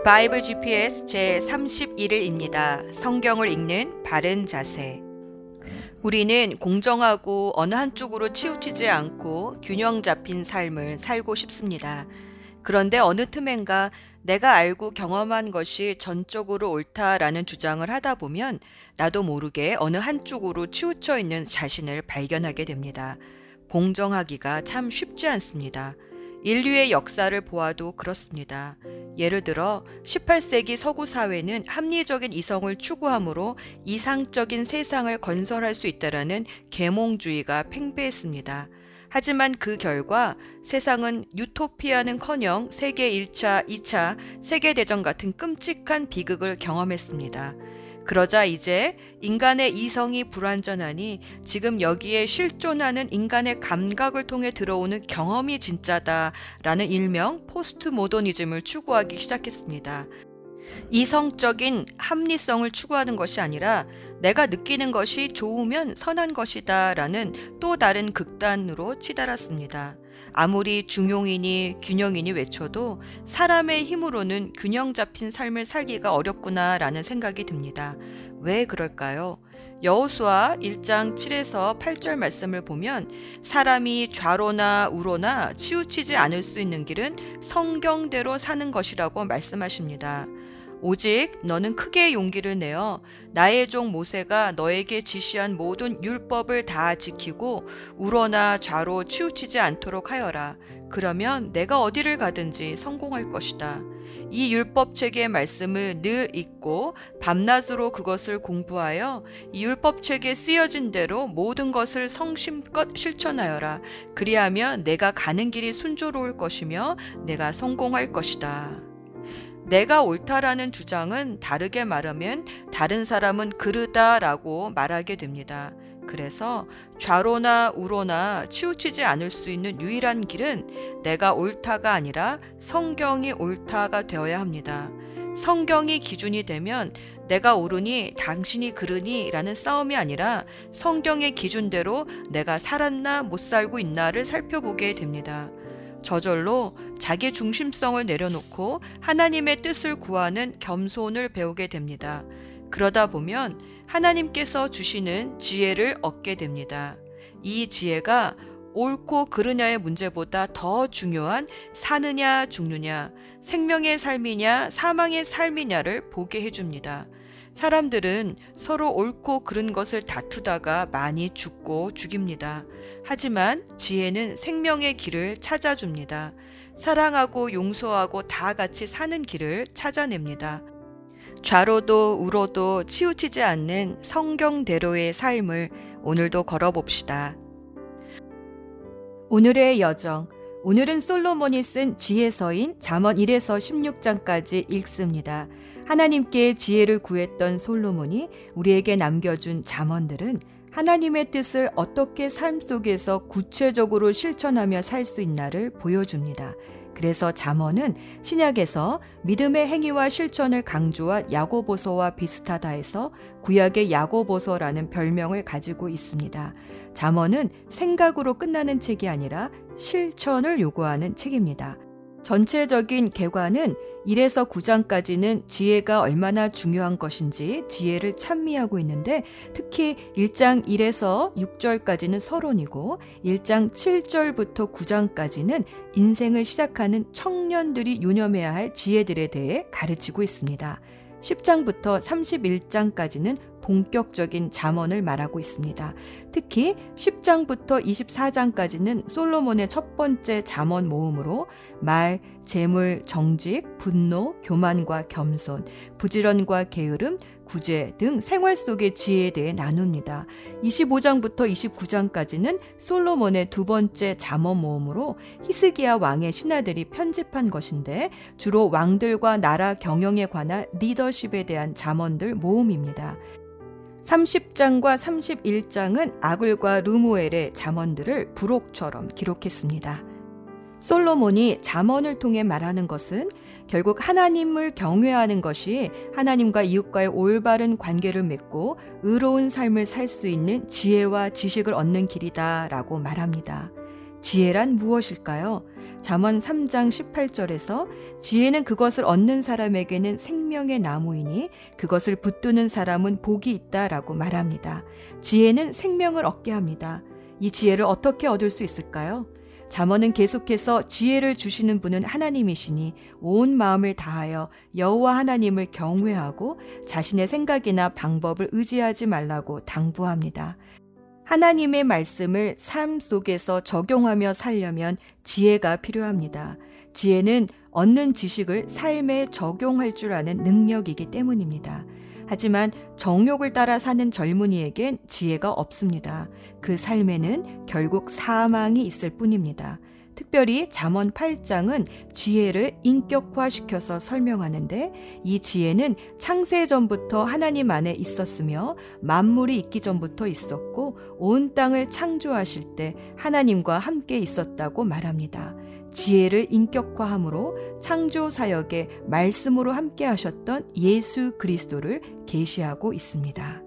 바이블 GPS 제 31일입니다. 성경을 읽는 바른 자세. 우리는 공정하고 어느 한쪽으로 치우치지 않고 균형 잡힌 삶을 살고 싶습니다. 그런데 어느 틈엔가 내가 알고 경험한 것이 전적으로 옳다라는 주장을 하다 보면 나도 모르게 어느 한쪽으로 치우쳐 있는 자신을 발견하게 됩니다. 공정하기가 참 쉽지 않습니다. 인류의 역사를 보아도 그렇습니다. 예를 들어 18세기 서구 사회는 합리적인 이성을 추구하므로 이상적인 세상을 건설할 수 있다라는 계몽주의가 팽배했습니다. 하지만 그 결과 세상은 유토피아는커녕 세계 1차, 2차 세계 대전 같은 끔찍한 비극을 경험했습니다. 그러자 이제 인간의 이성이 불완전하니 지금 여기에 실존하는 인간의 감각을 통해 들어오는 경험이 진짜다라는 일명 포스트 모더니즘을 추구하기 시작했습니다. 이성적인 합리성을 추구하는 것이 아니라 내가 느끼는 것이 좋으면 선한 것이다 라는 또 다른 극단으로 치달았습니다. 아무리 중용이니 균형이니 외쳐도 사람의 힘으로는 균형 잡힌 삶을 살기가 어렵구나 라는 생각이 듭니다. 왜 그럴까요? 여호수아 1장 7에서 8절 말씀을 보면 사람이 좌로나 우로나 치우치지 않을 수 있는 길은 성경대로 사는 것이라고 말씀하십니다. 오직 너는 크게 용기를 내어 나의 종 모세가 너에게 지시한 모든 율법을 다 지키고 우러나 좌로 치우치지 않도록 하여라. 그러면 내가 어디를 가든지 성공할 것이다. 이 율법책의 말씀을 늘 읽고 밤낮으로 그것을 공부하여 이 율법책에 쓰여진 대로 모든 것을 성심껏 실천하여라. 그리하면 내가 가는 길이 순조로울 것이며 내가 성공할 것이다. 내가 옳다라는 주장은 다르게 말하면 다른 사람은 그르다라고 말하게 됩니다. 그래서 좌로나 우로나 치우치지 않을 수 있는 유일한 길은 내가 옳다가 아니라 성경이 옳다가 되어야 합니다. 성경이 기준이 되면 내가 옳으니 당신이 그르니 라는 싸움이 아니라 성경의 기준대로 내가 살았나 못 살고 있나를 살펴보게 됩니다. 저절로 자기 중심성을 내려놓고 하나님의 뜻을 구하는 겸손을 배우게 됩니다. 그러다 보면 하나님께서 주시는 지혜를 얻게 됩니다. 이 지혜가 옳고 그르냐의 문제보다 더 중요한 사느냐 죽느냐, 생명의 삶이냐 사망의 삶이냐를 보게 해줍니다. 사람들은 서로 옳고 그른 것을 다투다가 많이 죽고 죽입니다. 하지만 지혜는 생명의 길을 찾아줍니다. 사랑하고 용서하고 다 같이 사는 길을 찾아냅니다. 좌로도 우로도 치우치지 않는 성경대로의 삶을 오늘도 걸어봅시다. 오늘의 여정. 오늘은 솔로몬이 쓴 지혜서인 잠언 1에서 16장까지 읽습니다. 하나님께 지혜를 구했던 솔로몬이 우리에게 남겨준 잠언들은 하나님의 뜻을 어떻게 삶 속에서 구체적으로 실천하며 살 수 있나를 보여줍니다. 그래서 잠언은 신약에서 믿음의 행위와 실천을 강조한 야고보서와 비슷하다 해서 구약의 야고보서라는 별명을 가지고 있습니다. 잠언은 생각으로 끝나는 책이 아니라 실천을 요구하는 책입니다. 전체적인 개관은 1에서 9장까지는 지혜가 얼마나 중요한 것인지 지혜를 찬미하고 있는데 특히 1장 1에서 6절까지는 서론이고 1장 7절부터 9장까지는 인생을 시작하는 청년들이 유념해야 할 지혜들에 대해 가르치고 있습니다. 10장부터 31장까지는 본격적인 잠언을 말하고 있습니다. 특히 10장부터 24장까지는 솔로몬의 첫 번째 잠언 모음으로 말, 재물, 정직, 분노, 교만과 겸손, 부지런과 게으름, 구제 등 생활 속의 지혜에 대해 나눕니다. 25장부터 29장까지는 솔로몬의 두 번째 잠언 모음으로 히스기야 왕의 신하들이 편집한 것인데 주로 왕들과 나라 경영에 관한 리더십에 대한 잠언들 모음입니다. 30장과 31장은 아굴과 루무엘의 잠언들을 부록처럼 기록했습니다. 솔로몬이 잠언을 통해 말하는 것은 결국 하나님을 경외하는 것이 하나님과 이웃과의 올바른 관계를 맺고 의로운 삶을 살 수 있는 지혜와 지식을 얻는 길이다라고 말합니다. 지혜란 무엇일까요? 잠언 3장 18절에서 지혜는 그것을 얻는 사람에게는 생명의 나무이니 그것을 붙드는 사람은 복이 있다라고 말합니다. 지혜는 생명을 얻게 합니다. 이 지혜를 어떻게 얻을 수 있을까요? 잠언은 계속해서 지혜를 주시는 분은 하나님이시니 온 마음을 다하여 여호와 하나님을 경외하고 자신의 생각이나 방법을 의지하지 말라고 당부합니다. 하나님의 말씀을 삶 속에서 적용하며 살려면 지혜가 필요합니다. 지혜는 얻는 지식을 삶에 적용할 줄 아는 능력이기 때문입니다. 하지만 정욕을 따라 사는 젊은이에겐 지혜가 없습니다. 그 삶에는 결국 사망이 있을 뿐입니다. 특별히 잠언 8장은 지혜를 인격화시켜서 설명하는데 이 지혜는 창세 전부터 하나님 안에 있었으며 만물이 있기 전부터 있었고 온 땅을 창조하실 때 하나님과 함께 있었다고 말합니다. 지혜를 인격화함으로 창조 사역에 말씀으로 함께 하셨던 예수 그리스도를 계시하고 있습니다.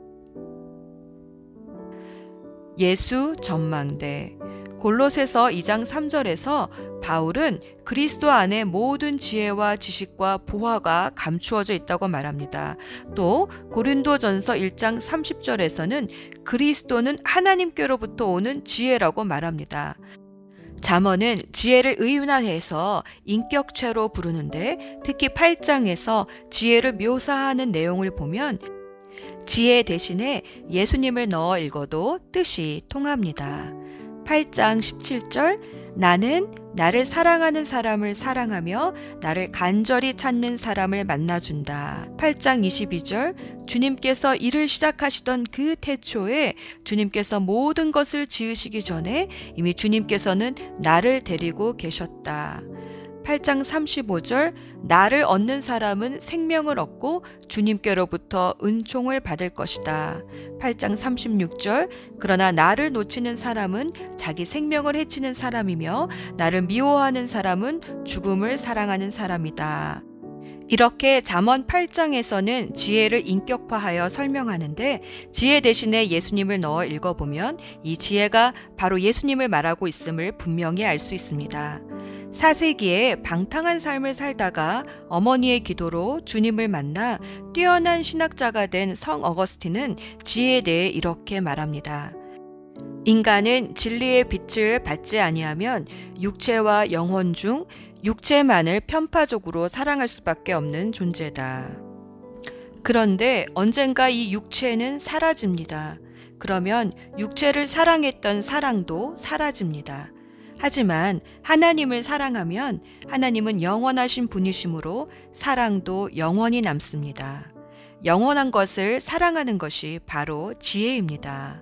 예수 전망대 골로새서 2장 3절에서 바울은 그리스도 안에 모든 지혜와 지식과 보화가 감추어져 있다고 말합니다. 또 고린도전서 1장 30절에서는 그리스도는 하나님께로부터 오는 지혜라고 말합니다. 잠언은 지혜를 의윤화해서 인격체로 부르는데 특히 8장에서 지혜를 묘사하는 내용을 보면 지혜 대신에 예수님을 넣어 읽어도 뜻이 통합니다. 8장 17절 나는 나를 사랑하는 사람을 사랑하며 나를 간절히 찾는 사람을 만나준다. 8장 22절 주님께서 일을 시작하시던 그 태초에 주님께서 모든 것을 지으시기 전에 이미 주님께서는 나를 데리고 계셨다. 8장 35절 나를 얻는 사람은 생명을 얻고 주님께로부터 은총을 받을 것이다. 8장 36절 그러나 나를 놓치는 사람은 자기 생명을 해치는 사람이며 나를 미워하는 사람은 죽음을 사랑하는 사람이다. 이렇게 잠언 8장에서는 지혜를 인격화하여 설명하는데 지혜 대신에 예수님을 넣어 읽어보면 이 지혜가 바로 예수님을 말하고 있음을 분명히 알 수 있습니다. 4세기에 방탕한 삶을 살다가 어머니의 기도로 주님을 만나 뛰어난 신학자가 된 성 어거스틴은 지혜에 대해 이렇게 말합니다. 인간은 진리의 빛을 받지 아니하면 육체와 영혼 중 육체만을 편파적으로 사랑할 수밖에 없는 존재다. 그런데 언젠가 이 육체는 사라집니다. 그러면 육체를 사랑했던 사랑도 사라집니다. 하지만 하나님을 사랑하면 하나님은 영원하신 분이시므로 사랑도 영원히 남습니다. 영원한 것을 사랑하는 것이 바로 지혜입니다.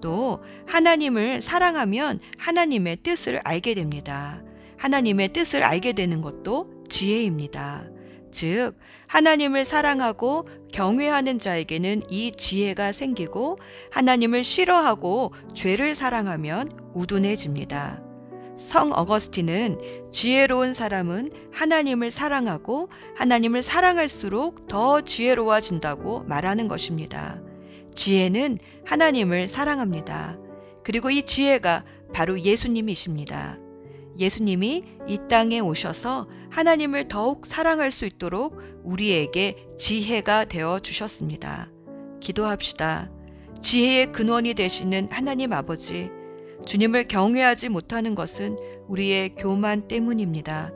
또 하나님을 사랑하면 하나님의 뜻을 알게 됩니다. 하나님의 뜻을 알게 되는 것도 지혜입니다. 즉, 하나님을 사랑하고 경외하는 자에게는 이 지혜가 생기고 하나님을 싫어하고 죄를 사랑하면 우둔해집니다. 성 어거스틴은 지혜로운 사람은 하나님을 사랑하고 하나님을 사랑할수록 더 지혜로워진다고 말하는 것입니다. 지혜는 하나님을 사랑합니다. 그리고 이 지혜가 바로 예수님이십니다. 예수님이 이 땅에 오셔서 하나님을 더욱 사랑할 수 있도록 우리에게 지혜가 되어 주셨습니다. 기도합시다. 지혜의 근원이 되시는 하나님 아버지, 주님을 경외하지 못하는 것은 우리의 교만 때문입니다.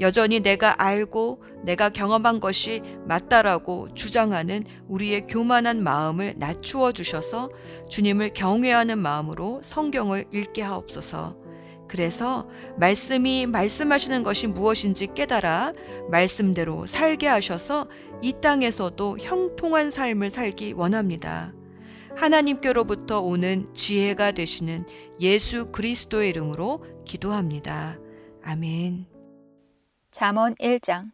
여전히 내가 알고 내가 경험한 것이 맞다라고 주장하는 우리의 교만한 마음을 낮추어 주셔서 주님을 경외하는 마음으로 성경을 읽게 하옵소서. 그래서 말씀이 말씀하시는 것이 무엇인지 깨달아 말씀대로 살게 하셔서 이 땅에서도 형통한 삶을 살기 원합니다. 하나님께로부터 오는 지혜가 되시는 예수 그리스도의 이름으로 기도합니다. 아멘. 잠언 1장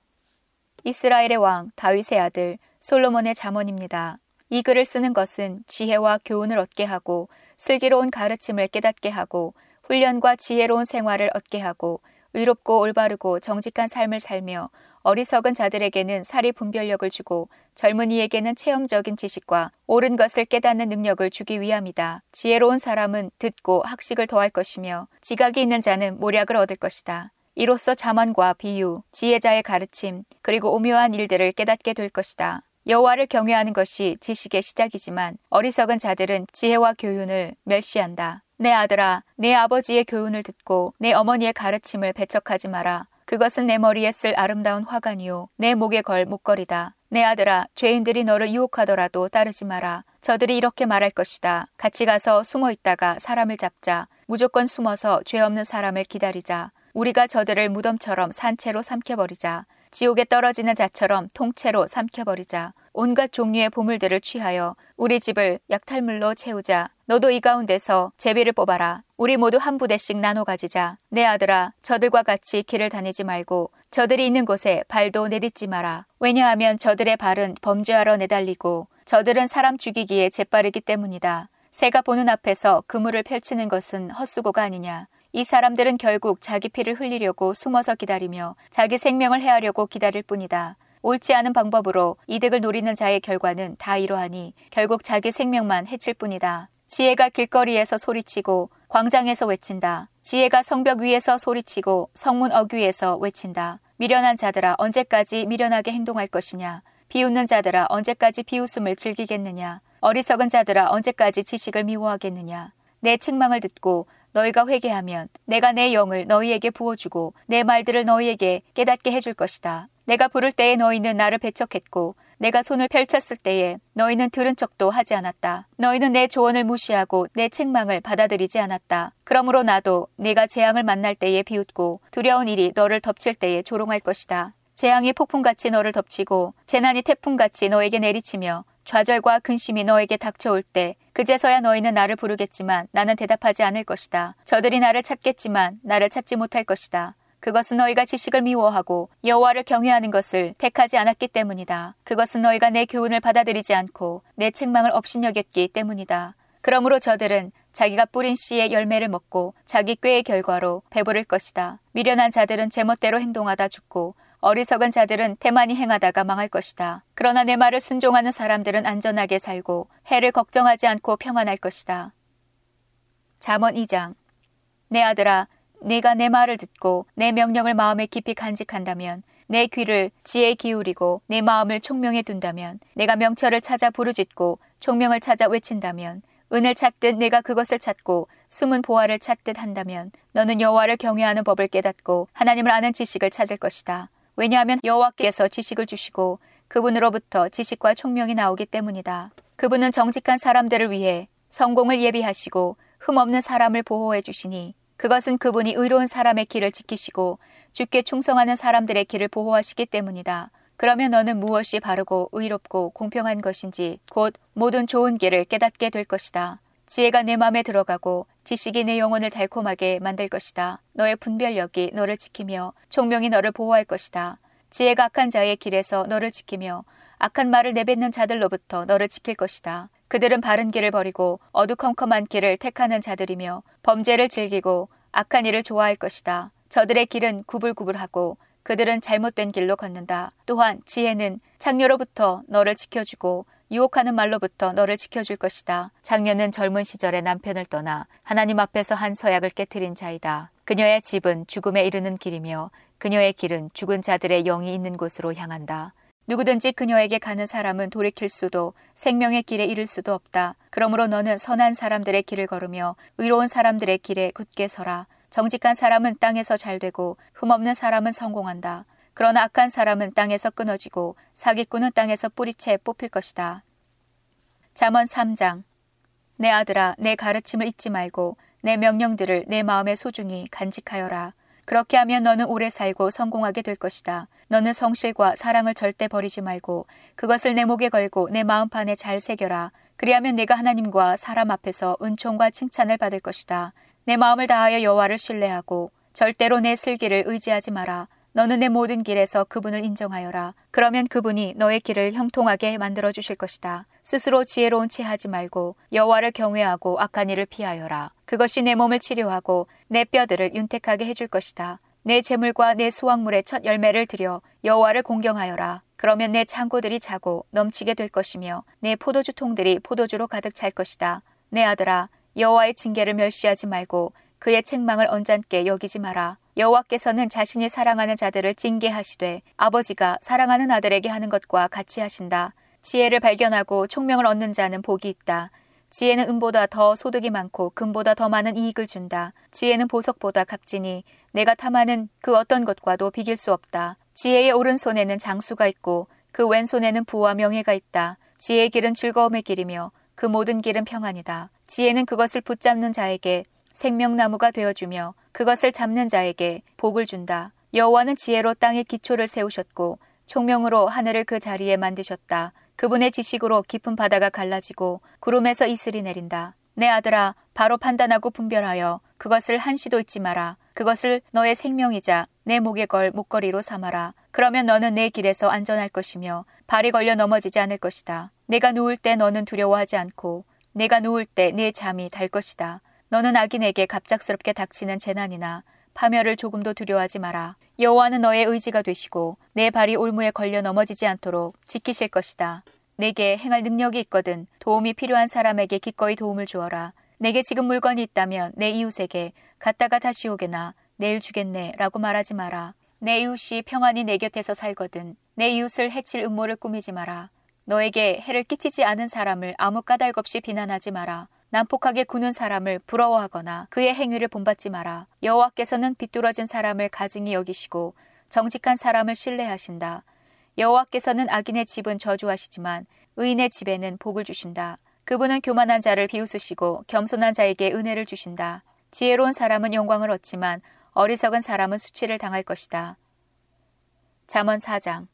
이스라엘의 왕 다윗의 아들 솔로몬의 잠언입니다. 이 글을 쓰는 것은 지혜와 교훈을 얻게 하고 슬기로운 가르침을 깨닫게 하고 훈련과 지혜로운 생활을 얻게 하고 의롭고 올바르고 정직한 삶을 살며 어리석은 자들에게는 사리 분별력을 주고 젊은이에게는 체험적인 지식과 옳은 것을 깨닫는 능력을 주기 위함이다. 지혜로운 사람은 듣고 학식을 더할 것이며 지각이 있는 자는 모략을 얻을 것이다. 이로써 자만과 비유, 지혜자의 가르침, 그리고 오묘한 일들을 깨닫게 될 것이다. 여호와를 경외하는 것이 지식의 시작이지만 어리석은 자들은 지혜와 교훈을 멸시한다. 내 아들아, 내 아버지의 교훈을 듣고 내 어머니의 가르침을 배척하지 마라. 그것은 내 머리에 쓸 아름다운 화관이요. 내 목에 걸 목걸이다. 내 아들아, 죄인들이 너를 유혹하더라도 따르지 마라. 저들이 이렇게 말할 것이다. 같이 가서 숨어 있다가 사람을 잡자. 무조건 숨어서 죄 없는 사람을 기다리자. 우리가 저들을 무덤처럼 산채로 삼켜버리자. 지옥에 떨어지는 자처럼 통째로 삼켜버리자. 온갖 종류의 보물들을 취하여 우리 집을 약탈물로 채우자. 너도 이 가운데서 제비를 뽑아라. 우리 모두 한 부대씩 나눠 가지자. 내 아들아, 저들과 같이 길을 다니지 말고 저들이 있는 곳에 발도 내딛지 마라. 왜냐하면 저들의 발은 범죄하러 내달리고 저들은 사람 죽이기에 재빠르기 때문이다. 새가 보는 앞에서 그물을 펼치는 것은 헛수고가 아니냐. 이 사람들은 결국 자기 피를 흘리려고 숨어서 기다리며 자기 생명을 해하려고 기다릴 뿐이다. 옳지 않은 방법으로 이득을 노리는 자의 결과는 다 이러하니 결국 자기 생명만 해칠 뿐이다. 지혜가 길거리에서 소리치고 광장에서 외친다. 지혜가 성벽 위에서 소리치고 성문 어귀에서 외친다. 미련한 자들아 언제까지 미련하게 행동할 것이냐. 비웃는 자들아 언제까지 비웃음을 즐기겠느냐. 어리석은 자들아 언제까지 지식을 미워하겠느냐. 내 책망을 듣고 너희가 회개하면 내가 내 영을 너희에게 부어주고 내 말들을 너희에게 깨닫게 해줄 것이다. 내가 부를 때에 너희는 나를 배척했고 내가 손을 펼쳤을 때에 너희는 들은 척도 하지 않았다. 너희는 내 조언을 무시하고 내 책망을 받아들이지 않았다. 그러므로 나도 네가 재앙을 만날 때에 비웃고 두려운 일이 너를 덮칠 때에 조롱할 것이다. 재앙이 폭풍같이 너를 덮치고 재난이 태풍같이 너에게 내리치며 좌절과 근심이 너에게 닥쳐올 때 그제서야 너희는 나를 부르겠지만 나는 대답하지 않을 것이다. 저들이 나를 찾겠지만 나를 찾지 못할 것이다. 그것은 너희가 지식을 미워하고 여호와를 경외하는 것을 택하지 않았기 때문이다. 그것은 너희가 내 교훈을 받아들이지 않고 내 책망을 업신여겼기 때문이다. 그러므로 저들은 자기가 뿌린 씨의 열매를 먹고 자기 꾀의 결과로 배부를 것이다. 미련한 자들은 제멋대로 행동하다 죽고 어리석은 자들은 태만히 행하다가 망할 것이다. 그러나 내 말을 순종하는 사람들은 안전하게 살고 해를 걱정하지 않고 평안할 것이다. 잠언 2장 내 아들아 네가 내 말을 듣고 내 명령을 마음에 깊이 간직한다면 내 귀를 지혜에 기울이고 내 마음을 총명에 둔다면 내가 명철을 찾아 부르짖고 총명을 찾아 외친다면 은을 찾듯 내가 그것을 찾고 숨은 보화를 찾듯 한다면 너는 여호와를 경외하는 법을 깨닫고 하나님을 아는 지식을 찾을 것이다. 왜냐하면 여호와께서 지식을 주시고 그분으로부터 지식과 총명이 나오기 때문이다. 그분은 정직한 사람들을 위해 성공을 예비하시고 흠없는 사람을 보호해 주시니 그것은 그분이 의로운 사람의 길을 지키시고 주께 충성하는 사람들의 길을 보호하시기 때문이다. 그러면 너는 무엇이 바르고 의롭고 공평한 것인지 곧 모든 좋은 길을 깨닫게 될 것이다. 지혜가 내 마음에 들어가고 지식이 내 영혼을 달콤하게 만들 것이다. 너의 분별력이 너를 지키며 총명이 너를 보호할 것이다. 지혜가 악한 자의 길에서 너를 지키며 악한 말을 내뱉는 자들로부터 너를 지킬 것이다. 그들은 바른 길을 버리고 어두컴컴한 길을 택하는 자들이며 범죄를 즐기고 악한 일을 좋아할 것이다. 저들의 길은 구불구불하고 그들은 잘못된 길로 걷는다. 또한 지혜는 창녀로부터 너를 지켜주고 유혹하는 말로부터 너를 지켜줄 것이다. 장녀는 젊은 시절에 남편을 떠나 하나님 앞에서 한 서약을 깨뜨린 자이다. 그녀의 집은 죽음에 이르는 길이며 그녀의 길은 죽은 자들의 영이 있는 곳으로 향한다. 누구든지 그녀에게 가는 사람은 돌이킬 수도 생명의 길에 이를 수도 없다. 그러므로 너는 선한 사람들의 길을 걸으며 의로운 사람들의 길에 굳게 서라. 정직한 사람은 땅에서 잘 되고 흠없는 사람은 성공한다. 그러나 악한 사람은 땅에서 끊어지고 사기꾼은 땅에서 뿌리채 뽑힐 것이다. 잠언 3장 내 아들아 내 가르침을 잊지 말고 내 명령들을 내 마음에 소중히 간직하여라. 그렇게 하면 너는 오래 살고 성공하게 될 것이다. 너는 성실과 사랑을 절대 버리지 말고 그것을 내 목에 걸고 내 마음판에 잘 새겨라. 그리하면 내가 하나님과 사람 앞에서 은총과 칭찬을 받을 것이다. 내 마음을 다하여 여호와를 신뢰하고 절대로 내 슬기를 의지하지 마라. 너는 내 모든 길에서 그분을 인정하여라. 그러면 그분이 너의 길을 형통하게 만들어 주실 것이다. 스스로 지혜로운 채 하지 말고 여호와를 경외하고 악한 일을 피하여라. 그것이 내 몸을 치료하고 내 뼈들을 윤택하게 해줄 것이다. 내 재물과 내 수확물의 첫 열매를 들여 여호와를 공경하여라. 그러면 내 창고들이 차고 넘치게 될 것이며 내 포도주 통들이 포도주로 가득 찰 것이다. 내 아들아 여호와의 징계를 멸시하지 말고 그의 책망을 언짢게 여기지 마라. 여호와께서는 자신이 사랑하는 자들을 징계하시되 아버지가 사랑하는 아들에게 하는 것과 같이 하신다. 지혜를 발견하고 총명을 얻는 자는 복이 있다. 지혜는 은보다 더 소득이 많고 금보다 더 많은 이익을 준다. 지혜는 보석보다 값지니 내가 탐하는 그 어떤 것과도 비길 수 없다. 지혜의 오른손에는 장수가 있고 그 왼손에는 부와 명예가 있다. 지혜의 길은 즐거움의 길이며 그 모든 길은 평안이다. 지혜는 그것을 붙잡는 자에게 생명나무가 되어주며 그것을 잡는 자에게 복을 준다. 여호와는 지혜로 땅에 기초를 세우셨고 총명으로 하늘을 그 자리에 만드셨다. 그분의 지식으로 깊은 바다가 갈라지고 구름에서 이슬이 내린다. 내 아들아, 바로 판단하고 분별하여 그것을 한시도 잊지 마라. 그것을 너의 생명이자 내 목에 걸 목걸이로 삼아라. 그러면 너는 내 길에서 안전할 것이며 발이 걸려 넘어지지 않을 것이다. 내가 누울 때 너는 두려워하지 않고 내가 누울 때 내 잠이 달 것이다. 너는 악인에게 갑작스럽게 닥치는 재난이나 파멸을 조금도 두려워하지 마라. 여호와는 너의 의지가 되시고 내 발이 올무에 걸려 넘어지지 않도록 지키실 것이다. 내게 행할 능력이 있거든 도움이 필요한 사람에게 기꺼이 도움을 주어라. 내게 지금 물건이 있다면 내 이웃에게 갔다가 다시 오게나 내일 주겠네 라고 말하지 마라. 내 이웃이 평안히 내 곁에서 살거든 내 이웃을 해칠 음모를 꾸미지 마라. 너에게 해를 끼치지 않은 사람을 아무 까닭 없이 비난하지 마라. 난폭하게 구는 사람을 부러워하거나 그의 행위를 본받지 마라. 여호와께서는 비뚤어진 사람을 가증히 여기시고 정직한 사람을 신뢰하신다. 여호와께서는 악인의 집은 저주하시지만 의인의 집에는 복을 주신다. 그분은 교만한 자를 비웃으시고 겸손한 자에게 은혜를 주신다. 지혜로운 사람은 영광을 얻지만 어리석은 사람은 수치를 당할 것이다. 잠언 4장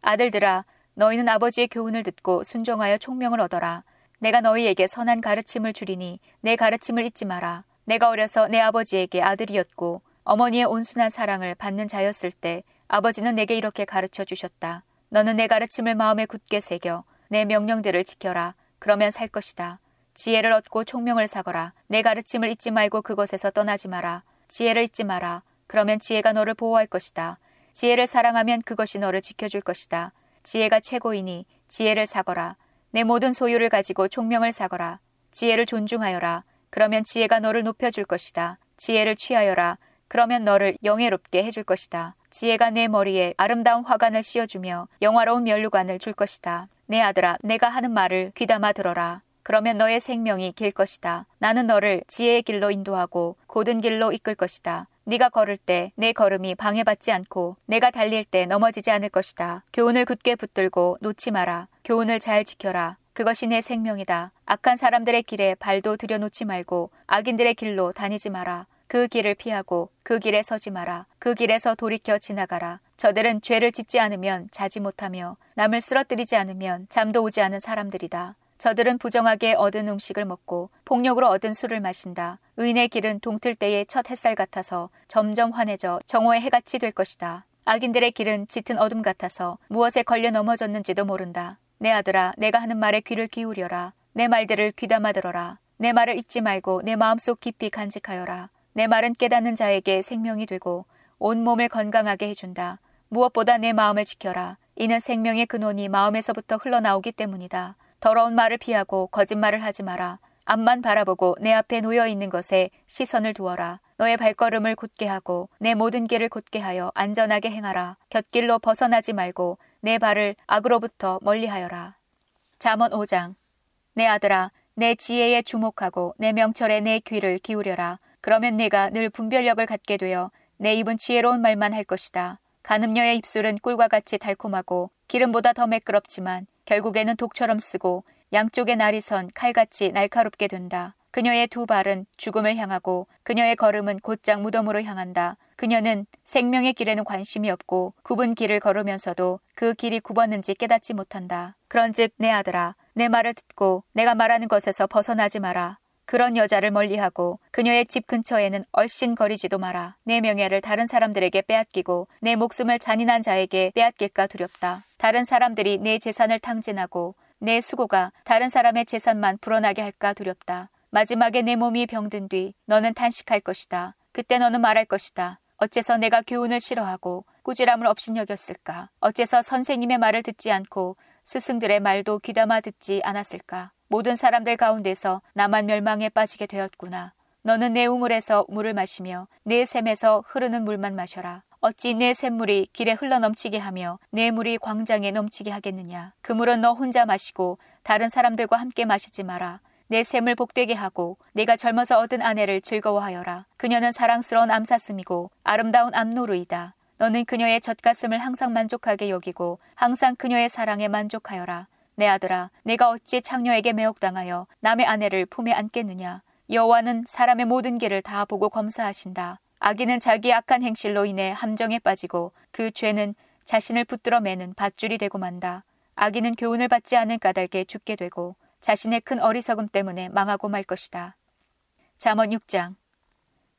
아들들아 너희는 아버지의 교훈을 듣고 순종하여 총명을 얻어라. 내가 너희에게 선한 가르침을 주리니 내 가르침을 잊지 마라. 내가 어려서 내 아버지에게 아들이었고 어머니의 온순한 사랑을 받는 자였을 때 아버지는 내게 이렇게 가르쳐 주셨다. 너는 내 가르침을 마음에 굳게 새겨 내 명령들을 지켜라. 그러면 살 것이다. 지혜를 얻고 총명을 사거라. 내 가르침을 잊지 말고 그곳에서 떠나지 마라. 지혜를 잊지 마라. 그러면 지혜가 너를 보호할 것이다. 지혜를 사랑하면 그것이 너를 지켜줄 것이다. 지혜가 최고이니 지혜를 사거라. 내 모든 소유를 가지고 총명을 사거라. 지혜를 존중하여라. 그러면 지혜가 너를 높여줄 것이다. 지혜를 취하여라. 그러면 너를 영예롭게 해줄 것이다. 지혜가 내 머리에 아름다운 화관을 씌워주며 영화로운 면류관을 줄 것이다. 내 아들아, 내가 하는 말을 귀담아 들어라. 그러면 너의 생명이 길 것이다. 나는 너를 지혜의 길로 인도하고 고든 길로 이끌 것이다. 네가 걸을 때 내 걸음이 방해받지 않고 내가 달릴 때 넘어지지 않을 것이다. 교훈을 굳게 붙들고 놓지 마라. 교훈을 잘 지켜라. 그것이 내 생명이다. 악한 사람들의 길에 발도 들여놓지 말고 악인들의 길로 다니지 마라. 그 길을 피하고 그 길에 서지 마라. 그 길에서 돌이켜 지나가라. 저들은 죄를 짓지 않으면 자지 못하며 남을 쓰러뜨리지 않으면 잠도 오지 않은 사람들이다. 저들은 부정하게 얻은 음식을 먹고 폭력으로 얻은 술을 마신다. 의인의 길은 동틀 때의 첫 햇살 같아서 점점 환해져 정오의 해같이 될 것이다. 악인들의 길은 짙은 어둠 같아서 무엇에 걸려 넘어졌는지도 모른다. 내 아들아, 내가 하는 말에 귀를 기울여라. 내 말들을 귀담아 들어라. 내 말을 잊지 말고 내 마음속 깊이 간직하여라. 내 말은 깨닫는 자에게 생명이 되고 온 몸을 건강하게 해준다. 무엇보다 내 마음을 지켜라. 이는 생명의 근원이 마음에서부터 흘러나오기 때문이다. 더러운 말을 피하고 거짓말을 하지 마라. 앞만 바라보고 내 앞에 놓여 있는 것에 시선을 두어라. 너의 발걸음을 곧게 하고 내 모든 길을 곧게 하여 안전하게 행하라. 곁길로 벗어나지 말고 내 발을 악으로부터 멀리하여라. 잠언 5장 내 아들아 내 지혜에 주목하고 내 명철에 내 귀를 기울여라. 그러면 내가 늘 분별력을 갖게 되어 내 입은 지혜로운 말만 할 것이다. 가늠녀의 입술은 꿀과 같이 달콤하고 기름보다 더 매끄럽지만 결국에는 독처럼 쓰고 양쪽에 날이 선 칼같이 날카롭게 된다. 그녀의 두 발은 죽음을 향하고 그녀의 걸음은 곧장 무덤으로 향한다. 그녀는 생명의 길에는 관심이 없고 굽은 길을 걸으면서도 그 길이 굽었는지 깨닫지 못한다. 그런즉 내 아들아 내 말을 듣고 내가 말하는 것에서 벗어나지 마라. 그런 여자를 멀리하고 그녀의 집 근처에는 얼씬거리지도 마라. 내 명예를 다른 사람들에게 빼앗기고 내 목숨을 잔인한 자에게 빼앗길까 두렵다. 다른 사람들이 내 재산을 탕진하고 내 수고가 다른 사람의 재산만 불어나게 할까 두렵다. 마지막에 내 몸이 병든 뒤 너는 탄식할 것이다. 그때 너는 말할 것이다. 어째서 내가 교훈을 싫어하고 꾸지람을 업신여겼을까? 어째서 선생님의 말을 듣지 않고 스승들의 말도 귀담아 듣지 않았을까? 모든 사람들 가운데서 나만 멸망에 빠지게 되었구나. 너는 내 우물에서 물을 마시며 내 샘에서 흐르는 물만 마셔라. 어찌 내 샘물이 길에 흘러 넘치게 하며 내 물이 광장에 넘치게 하겠느냐. 그 물은 너 혼자 마시고 다른 사람들과 함께 마시지 마라. 내 샘을 복되게 하고 내가 젊어서 얻은 아내를 즐거워하여라. 그녀는 사랑스러운 암사슴이고 아름다운 암노루이다. 너는 그녀의 젖가슴을 항상 만족하게 여기고 항상 그녀의 사랑에 만족하여라. 내 아들아, 내가 어찌 창녀에게 매혹당하여 남의 아내를 품에 안겠느냐. 여호와는 사람의 모든 길을 다 보고 검사하신다. 아기는 자기 악한 행실로 인해 함정에 빠지고 그 죄는 자신을 붙들어 매는 밧줄이 되고 만다. 아기는 교훈을 받지 않을 까닭에 죽게 되고 자신의 큰 어리석음 때문에 망하고 말 것이다. 잠언 6장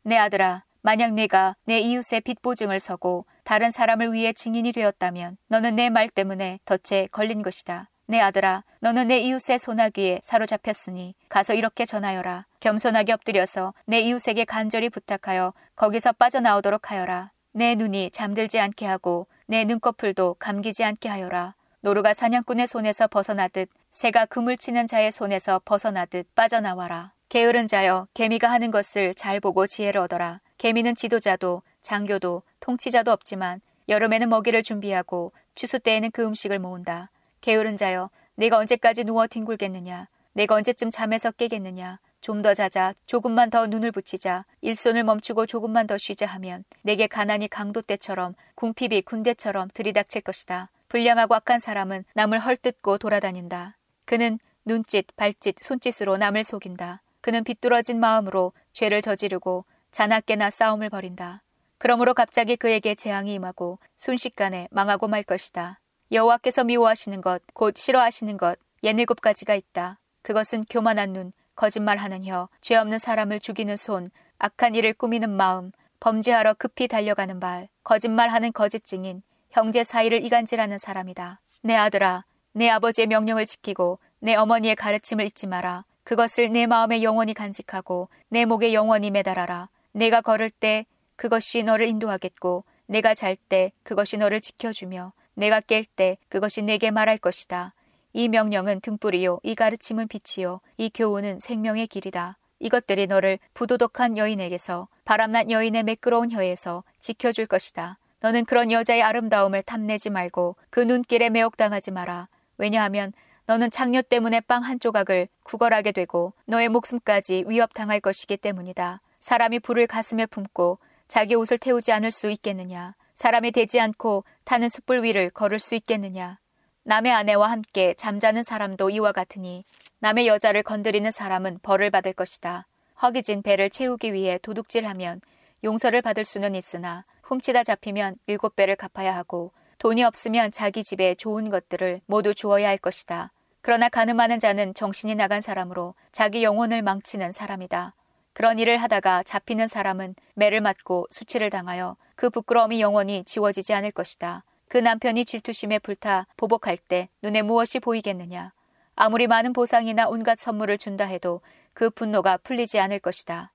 내 아들아 만약 내가 내 이웃의 빚 보증을 서고 다른 사람을 위해 증인이 되었다면 너는 내 말 때문에 덫에 걸린 것이다. 내 아들아 너는 내 이웃의 소나기에 사로잡혔으니 가서 이렇게 전하여라. 겸손하게 엎드려서 내 이웃에게 간절히 부탁하여 거기서 빠져나오도록 하여라. 내 눈이 잠들지 않게 하고 내 눈꺼풀도 감기지 않게 하여라. 노루가 사냥꾼의 손에서 벗어나듯 새가 그물 치는 자의 손에서 벗어나듯 빠져나와라. 게으른 자여 개미가 하는 것을 잘 보고 지혜를 얻어라. 개미는 지도자도 장교도 통치자도 없지만 여름에는 먹이를 준비하고 추수 때에는 그 음식을 모은다. 게으른 자여 내가 언제까지 누워 뒹굴겠느냐. 내가 언제쯤 잠에서 깨겠느냐. 좀 더 자자, 조금만 더 눈을 붙이자, 일손을 멈추고 조금만 더 쉬자 하면 내게 가난이 강도 때처럼 궁핍이 군대처럼 들이닥칠 것이다. 불량하고 악한 사람은 남을 헐뜯고 돌아다닌다. 그는 눈짓, 발짓, 손짓으로 남을 속인다. 그는 비뚤어진 마음으로 죄를 저지르고 자나깨나 싸움을 벌인다. 그러므로 갑자기 그에게 재앙이 임하고 순식간에 망하고 말 것이다. 여호와께서 미워하시는 것, 곧 싫어하시는 것, 옛 일곱 가지가 있다. 그것은 교만한 눈, 거짓말하는 혀, 죄 없는 사람을 죽이는 손, 악한 일을 꾸미는 마음, 범죄하러 급히 달려가는 발, 거짓말하는 거짓 증인, 형제 사이를 이간질하는 사람이다. 내 아들아, 내 아버지의 명령을 지키고 내 어머니의 가르침을 잊지 마라. 그것을 내 마음에 영원히 간직하고 내 목에 영원히 매달아라. 내가 걸을 때 그것이 너를 인도하겠고 내가 잘 때 그것이 너를 지켜주며 내가 깰 때 그것이 내게 말할 것이다. 이 명령은 등불이요 이 가르침은 빛이요 이 교훈은 생명의 길이다. 이것들이 너를 부도덕한 여인에게서 바람난 여인의 매끄러운 혀에서 지켜줄 것이다. 너는 그런 여자의 아름다움을 탐내지 말고 그 눈길에 매혹당하지 마라. 왜냐하면 너는 장녀 때문에 빵 한 조각을 구걸하게 되고 너의 목숨까지 위협당할 것이기 때문이다. 사람이 불을 가슴에 품고 자기 옷을 태우지 않을 수 있겠느냐. 사람이 되지 않고 타는 숯불 위를 걸을 수 있겠느냐. 남의 아내와 함께 잠자는 사람도 이와 같으니 남의 여자를 건드리는 사람은 벌을 받을 것이다. 허기진 배를 채우기 위해 도둑질하면 용서를 받을 수는 있으나 훔치다 잡히면 일곱 배를 갚아야 하고 돈이 없으면 자기 집에 좋은 것들을 모두 주어야 할 것이다. 그러나 가늠하는 자는 정신이 나간 사람으로 자기 영혼을 망치는 사람이다. 그런 일을 하다가 잡히는 사람은 매를 맞고 수치를 당하여 그 부끄러움이 영원히 지워지지 않을 것이다. 그 남편이 질투심에 불타 보복할 때 눈에 무엇이 보이겠느냐. 아무리 많은 보상이나 온갖 선물을 준다 해도 그 분노가 풀리지 않을 것이다.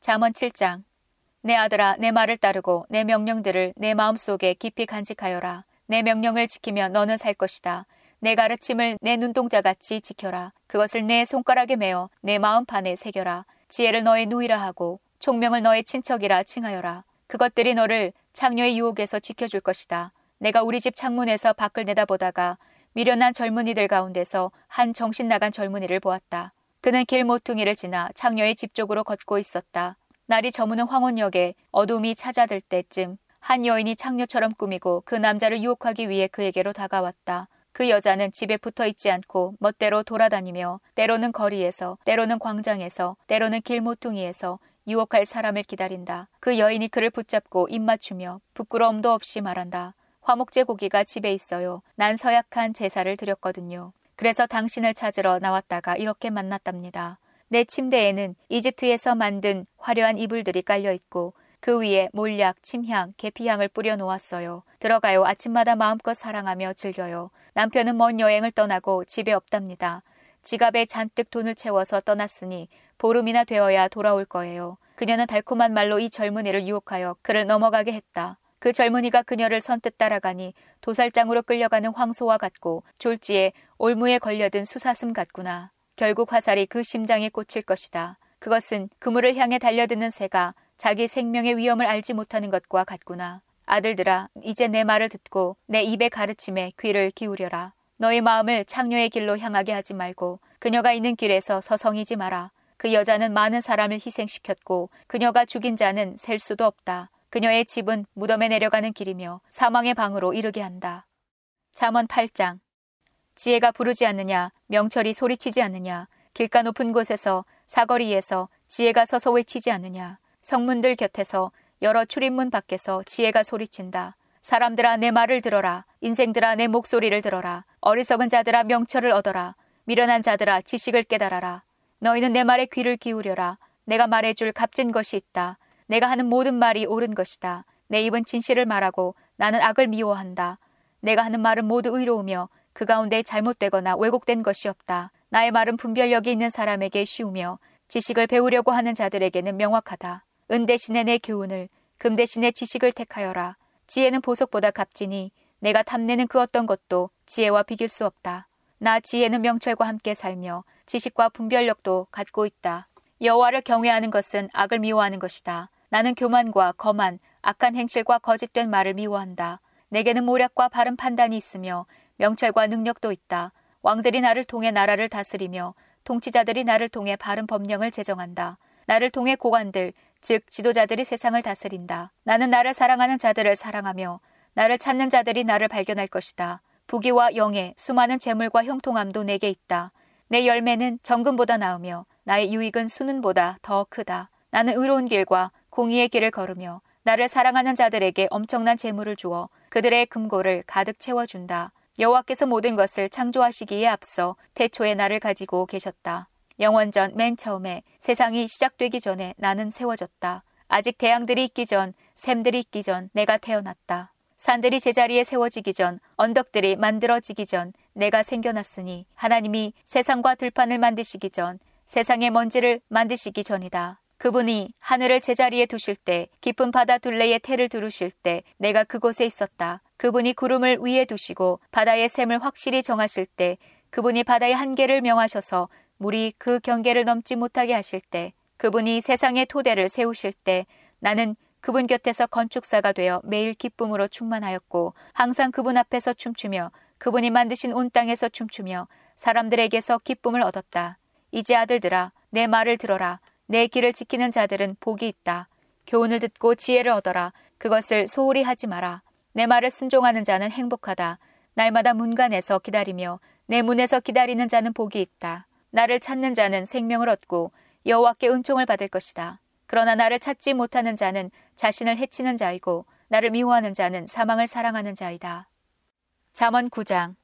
잠언 7장 내 아들아 내 말을 따르고 내 명령들을 내 마음속에 깊이 간직하여라. 내 명령을 지키면 너는 살 것이다. 내 가르침을 내 눈동자같이 지켜라. 그것을 내 손가락에 메어 내 마음판에 새겨라. 지혜를 너의 누이라 하고 총명을 너의 친척이라 칭하여라. 그것들이 너를 창녀의 유혹에서 지켜줄 것이다. 내가 우리 집 창문에서 밖을 내다보다가 미련한 젊은이들 가운데서 한 정신 나간 젊은이를 보았다. 그는 길 모퉁이를 지나 창녀의 집 쪽으로 걷고 있었다. 날이 저무는 황혼역에 어둠이 찾아들 때쯤 한 여인이 창녀처럼 꾸미고 그 남자를 유혹하기 위해 그에게로 다가왔다. 그 여자는 집에 붙어 있지 않고 멋대로 돌아다니며 때로는 거리에서, 때로는 광장에서, 때로는 길 모퉁이에서 유혹할 사람을 기다린다. 그 여인이 그를 붙잡고 입맞추며 부끄러움도 없이 말한다. 화목제 고기가 집에 있어요. 난 서약한 제사를 드렸거든요. 그래서 당신을 찾으러 나왔다가 이렇게 만났답니다. 내 침대에는 이집트에서 만든 화려한 이불들이 깔려 있고 그 위에 몰약, 침향, 계피향을 뿌려 놓았어요. 들어가요. 아침마다 마음껏 사랑하며 즐겨요. 남편은 먼 여행을 떠나고 집에 없답니다. 지갑에 잔뜩 돈을 채워서 떠났으니 보름이나 되어야 돌아올 거예요. 그녀는 달콤한 말로 이 젊은이를 유혹하여 그를 넘어가게 했다. 그 젊은이가 그녀를 선뜻 따라가니 도살장으로 끌려가는 황소와 같고 졸지에 올무에 걸려든 수사슴 같구나. 결국 화살이 그 심장에 꽂힐 것이다. 그것은 그물을 향해 달려드는 새가 자기 생명의 위험을 알지 못하는 것과 같구나. 아들들아, 이제 내 말을 듣고 내 입의 가르침에 귀를 기울여라. 너의 마음을 창녀의 길로 향하게 하지 말고 그녀가 있는 길에서 서성이지 마라. 그 여자는 많은 사람을 희생시켰고 그녀가 죽인 자는 셀 수도 없다. 그녀의 집은 무덤에 내려가는 길이며 사망의 방으로 이르게 한다. 잠언 8장 지혜가 부르지 않느냐 명철이 소리치지 않느냐 길가 높은 곳에서 사거리에서 지혜가 서서 외치지 않느냐 성문들 곁에서 여러 출입문 밖에서 지혜가 소리친다. 사람들아 내 말을 들어라. 인생들아 내 목소리를 들어라. 어리석은 자들아 명철을 얻어라. 미련한 자들아 지식을 깨달아라. 너희는 내 말에 귀를 기울여라. 내가 말해줄 값진 것이 있다. 내가 하는 모든 말이 옳은 것이다. 내 입은 진실을 말하고 나는 악을 미워한다. 내가 하는 말은 모두 의로우며 그 가운데 잘못되거나 왜곡된 것이 없다. 나의 말은 분별력이 있는 사람에게 쉬우며 지식을 배우려고 하는 자들에게는 명확하다. 은 대신에 내 교훈을, 금 대신에 지식을 택하여라. 지혜는 보석보다 값지니 내가 탐내는 그 어떤 것도 지혜와 비길 수 없다. 나 지혜는 명철과 함께 살며 지식과 분별력도 갖고 있다. 여호와를 경외하는 것은 악을 미워하는 것이다. 나는 교만과 거만, 악한 행실과 거짓된 말을 미워한다. 내게는 모략과 바른 판단이 있으며 명철과 능력도 있다. 왕들이 나를 통해 나라를 다스리며 통치자들이 나를 통해 바른 법령을 제정한다. 나를 통해 고관들, 즉 지도자들이 세상을 다스린다. 나는 나를 사랑하는 자들을 사랑하며 나를 찾는 자들이 나를 발견할 것이다. 부귀와 영예, 수많은 재물과 형통함도 내게 있다. 내 열매는 정금보다 나으며 나의 유익은 수는보다 더 크다. 나는 의로운 길과 공의의 길을 걸으며 나를 사랑하는 자들에게 엄청난 재물을 주어 그들의 금고를 가득 채워준다. 여호와께서 모든 것을 창조하시기에 앞서 태초에 나를 가지고 계셨다. 영원전 맨 처음에 세상이 시작되기 전에 나는 세워졌다. 아직 대양들이 있기 전, 샘들이 있기 전 내가 태어났다. 산들이 제자리에 세워지기 전, 언덕들이 만들어지기 전 내가 생겨났으니 하나님이 세상과 들판을 만드시기 전, 세상의 먼지를 만드시기 전이다. 그분이 하늘을 제자리에 두실 때, 깊은 바다 둘레에 태를 두르실 때 내가 그곳에 있었다. 그분이 구름을 위에 두시고 바다의 샘을 확실히 정하실 때, 그분이 바다의 한계를 명하셔서 물이 그 경계를 넘지 못하게 하실 때, 그분이 세상의 토대를 세우실 때, 나는 그분 곁에서 건축사가 되어 매일 기쁨으로 충만하였고, 항상 그분 앞에서 춤추며, 그분이 만드신 온 땅에서 춤추며, 사람들에게서 기쁨을 얻었다. 이제 아들들아, 내 말을 들어라. 내 길을 지키는 자들은 복이 있다. 교훈을 듣고 지혜를 얻어라. 그것을 소홀히 하지 마라. 내 말을 순종하는 자는 행복하다. 날마다 문간에서 기다리며 내 문에서 기다리는 자는 복이 있다. 나를 찾는 자는 생명을 얻고 여호와께 은총을 받을 것이다. 그러나 나를 찾지 못하는 자는 자신을 해치는 자이고 나를 미워하는 자는 사망을 사랑하는 자이다. 잠언 9장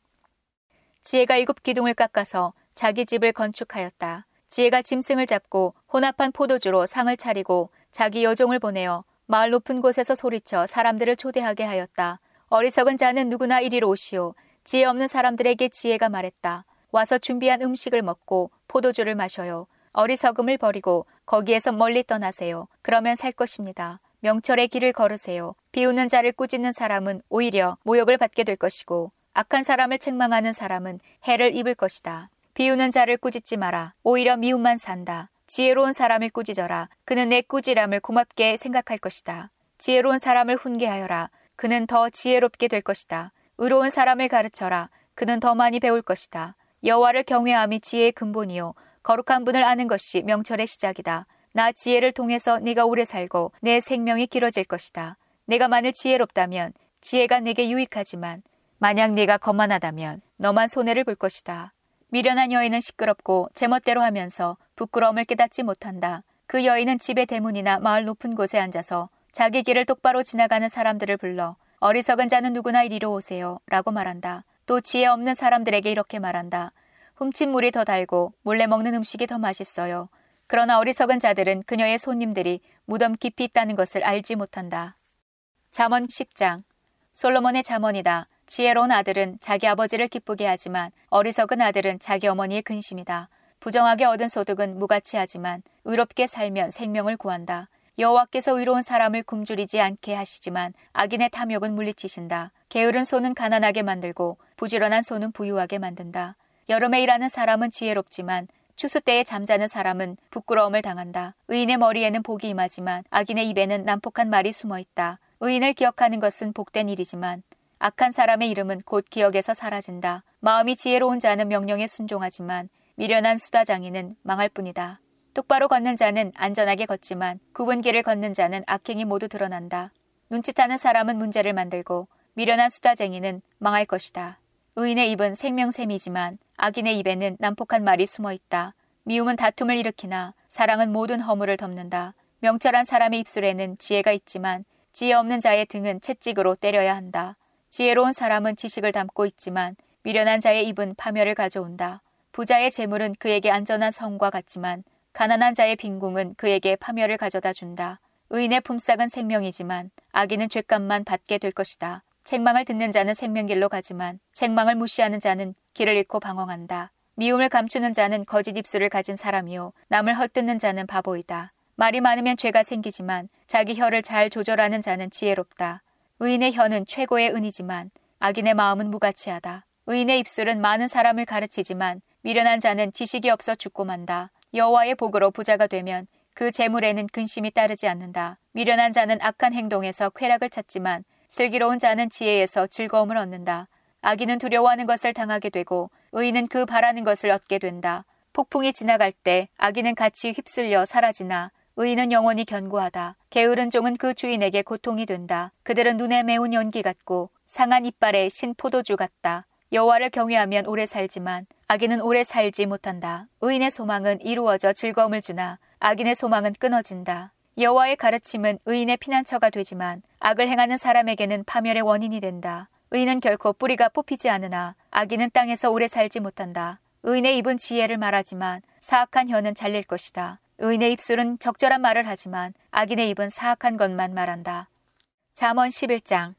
지혜가 일곱 기둥을 깎아서 자기 집을 건축하였다. 지혜가 짐승을 잡고 혼합한 포도주로 상을 차리고 자기 여종을 보내어 마을 높은 곳에서 소리쳐 사람들을 초대하게 하였다. 어리석은 자는 누구나 이리로 오시오. 지혜 없는 사람들에게 지혜가 말했다. 와서 준비한 음식을 먹고 포도주를 마셔요. 어리석음을 버리고 거기에서 멀리 떠나세요. 그러면 살 것입니다. 명철의 길을 걸으세요. 비우는 자를 꾸짖는 사람은 오히려 모욕을 받게 될 것이고 악한 사람을 책망하는 사람은 해를 입을 것이다. 비우는 자를 꾸짖지 마라. 오히려 미움만 산다. 지혜로운 사람을 꾸짖어라. 그는 내 꾸지람을 고맙게 생각할 것이다. 지혜로운 사람을 훈계하여라. 그는 더 지혜롭게 될 것이다. 의로운 사람을 가르쳐라. 그는 더 많이 배울 것이다. 여호와를 경외함이 지혜의 근본이요 거룩한 분을 아는 것이 명철의 시작이다. 나 지혜를 통해서 네가 오래 살고 내 생명이 길어질 것이다. 내가 만일 지혜롭다면 지혜가 내게 유익하지만 만약 네가 거만하다면 너만 손해를 볼 것이다. 미련한 여인은 시끄럽고 제멋대로 하면서 부끄러움을 깨닫지 못한다. 그 여인은 집의 대문이나 마을 높은 곳에 앉아서 자기 길을 똑바로 지나가는 사람들을 불러 어리석은 자는 누구나 이리로 오세요. 라고 말한다. 또 지혜 없는 사람들에게 이렇게 말한다. 훔친 물이 더 달고 몰래 먹는 음식이 더 맛있어요. 그러나 어리석은 자들은 그녀의 손님들이 무덤 깊이 있다는 것을 알지 못한다. 잠언 10장 솔로몬의 잠언이다. 지혜로운 아들은 자기 아버지를 기쁘게 하지만 어리석은 아들은 자기 어머니의 근심이다. 부정하게 얻은 소득은 무가치하지만 의롭게 살면 생명을 구한다. 여호와께서 의로운 사람을 굶주리지 않게 하시지만 악인의 탐욕은 물리치신다. 게으른 손은 가난하게 만들고 부지런한 손은 부유하게 만든다. 여름에 일하는 사람은 지혜롭지만 추수 때에 잠자는 사람은 부끄러움을 당한다. 의인의 머리에는 복이 임하지만 악인의 입에는 난폭한 말이 숨어 있다. 의인을 기억하는 것은 복된 일이지만 악한 사람의 이름은 곧 기억에서 사라진다. 마음이 지혜로운 자는 명령에 순종하지만 미련한 수다장이는 망할 뿐이다. 똑바로 걷는 자는 안전하게 걷지만 굽은 길을 걷는 자는 악행이 모두 드러난다. 눈짓하는 사람은 문제를 만들고 미련한 수다쟁이는 망할 것이다. 의인의 입은 생명샘이지만 악인의 입에는 난폭한 말이 숨어 있다. 미움은 다툼을 일으키나 사랑은 모든 허물을 덮는다. 명철한 사람의 입술에는 지혜가 있지만 지혜 없는 자의 등은 채찍으로 때려야 한다. 지혜로운 사람은 지식을 담고 있지만 미련한 자의 입은 파멸을 가져온다. 부자의 재물은 그에게 안전한 성과 같지만 가난한 자의 빈궁은 그에게 파멸을 가져다 준다. 의인의 품삯은 생명이지만 악인은 죄값만 받게 될 것이다. 책망을 듣는 자는 생명길로 가지만 책망을 무시하는 자는 길을 잃고 방황한다. 미움을 감추는 자는 거짓 입술을 가진 사람이요 남을 헛뜯는 자는 바보이다. 말이 많으면 죄가 생기지만 자기 혀를 잘 조절하는 자는 지혜롭다. 의인의 혀는 최고의 은이지만 악인의 마음은 무가치하다. 의인의 입술은 많은 사람을 가르치지만 미련한 자는 지식이 없어 죽고 만다. 여호와의 복으로 부자가 되면 그 재물에는 근심이 따르지 않는다. 미련한 자는 악한 행동에서 쾌락을 찾지만 슬기로운 자는 지혜에서 즐거움을 얻는다. 악인은 두려워하는 것을 당하게 되고 의인은 그 바라는 것을 얻게 된다. 폭풍이 지나갈 때 악인은 같이 휩쓸려 사라지나 의인은 영원히 견고하다. 게으른 종은 그 주인에게 고통이 된다. 그들은 눈에 매운 연기 같고 상한 이빨에 신 포도주 같다. 여호와를 경외하면 오래 살지만 악인은 오래 살지 못한다. 의인의 소망은 이루어져 즐거움을 주나 악인의 소망은 끊어진다. 여호와의 가르침은 의인의 피난처가 되지만 악을 행하는 사람에게는 파멸의 원인이 된다. 의인은 결코 뿌리가 뽑히지 않으나 악인은 땅에서 오래 살지 못한다. 의인의 입은 지혜를 말하지만 사악한 혀는 잘릴 것이다. 의인의 입술은 적절한 말을 하지만 악인의 입은 사악한 것만 말한다. 잠언 11장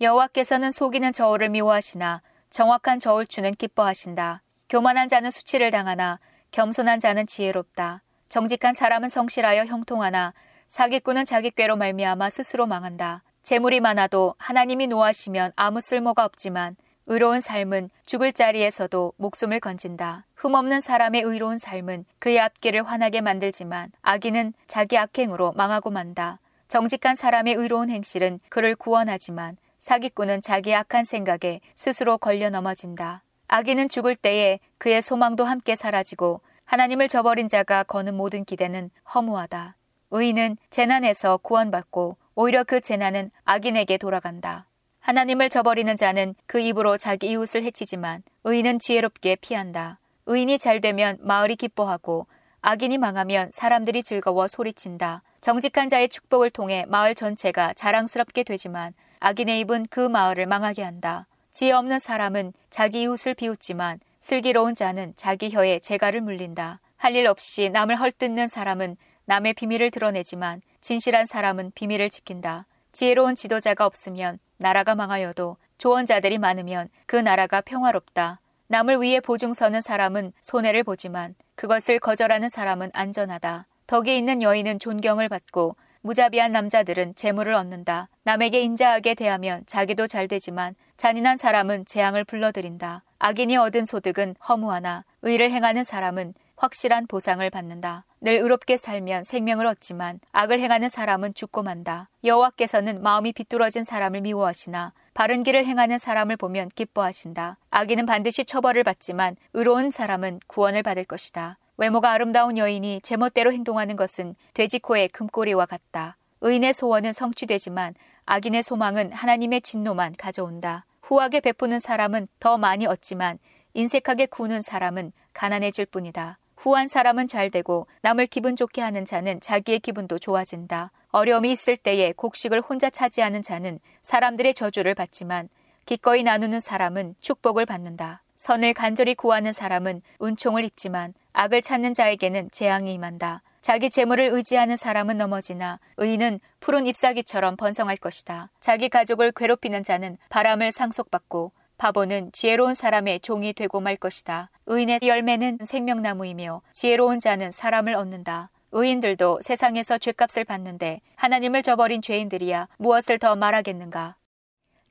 여호와께서는 속이는 저울을 미워하시나 정확한 저울추는 기뻐하신다. 교만한 자는 수치를 당하나 겸손한 자는 지혜롭다. 정직한 사람은 성실하여 형통하나 사기꾼은 자기 꾀로 말미암아 스스로 망한다. 재물이 많아도 하나님이 노하시면 아무 쓸모가 없지만 의로운 삶은 죽을 자리에서도 목숨을 건진다. 흠없는 사람의 의로운 삶은 그의 앞길을 환하게 만들지만 악인은 자기 악행으로 망하고 만다. 정직한 사람의 의로운 행실은 그를 구원하지만 사기꾼은 자기 악한 생각에 스스로 걸려 넘어진다. 악인은 죽을 때에 그의 소망도 함께 사라지고 하나님을 저버린 자가 거는 모든 기대는 허무하다. 의인은 재난에서 구원받고 오히려 그 재난은 악인에게 돌아간다. 하나님을 저버리는 자는 그 입으로 자기 이웃을 해치지만 의인은 지혜롭게 피한다. 의인이 잘 되면 마을이 기뻐하고 악인이 망하면 사람들이 즐거워 소리친다. 정직한 자의 축복을 통해 마을 전체가 자랑스럽게 되지만 악인의 입은 그 마을을 망하게 한다. 지혜 없는 사람은 자기 이웃을 비웃지만 슬기로운 자는 자기 혀에 재갈을 물린다. 할 일 없이 남을 헐뜯는 사람은 남의 비밀을 드러내지만 진실한 사람은 비밀을 지킨다. 지혜로운 지도자가 없으면 나라가 망하여도 조언자들이 많으면 그 나라가 평화롭다. 남을 위해 보증 서는 사람은 손해를 보지만 그것을 거절하는 사람은 안전하다. 덕이 있는 여인은 존경을 받고 무자비한 남자들은 재물을 얻는다. 남에게 인자하게 대하면 자기도 잘 되지만 잔인한 사람은 재앙을 불러들인다. 악인이 얻은 소득은 허무하나 의를 행하는 사람은 확실한 보상을 받는다. 늘 의롭게 살면 생명을 얻지만 악을 행하는 사람은 죽고 만다. 여호와께서는 마음이 비뚤어진 사람을 미워하시나 바른 길을 행하는 사람을 보면 기뻐하신다. 악인은 반드시 처벌을 받지만 의로운 사람은 구원을 받을 것이다. 외모가 아름다운 여인이 제멋대로 행동하는 것은 돼지코의 금꼬리와 같다. 의인의 소원은 성취되지만 악인의 소망은 하나님의 진노만 가져온다. 후하게 베푸는 사람은 더 많이 얻지만 인색하게 구는 사람은 가난해질 뿐이다. 후한 사람은 잘 되고 남을 기분 좋게 하는 자는 자기의 기분도 좋아진다. 어려움이 있을 때에 곡식을 혼자 차지하는 자는 사람들의 저주를 받지만 기꺼이 나누는 사람은 축복을 받는다. 선을 간절히 구하는 사람은 은총을 입지만 악을 찾는 자에게는 재앙이 임한다. 자기 재물을 의지하는 사람은 넘어지나 의인은 푸른 잎사귀처럼 번성할 것이다. 자기 가족을 괴롭히는 자는 바람을 상속받고 바보는 지혜로운 사람의 종이 되고 말 것이다. 의인의 열매는 생명나무이며 지혜로운 자는 사람을 얻는다. 의인들도 세상에서 죄값을 받는데 하나님을 저버린 죄인들이야 무엇을 더 말하겠는가?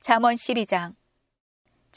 잠언 12장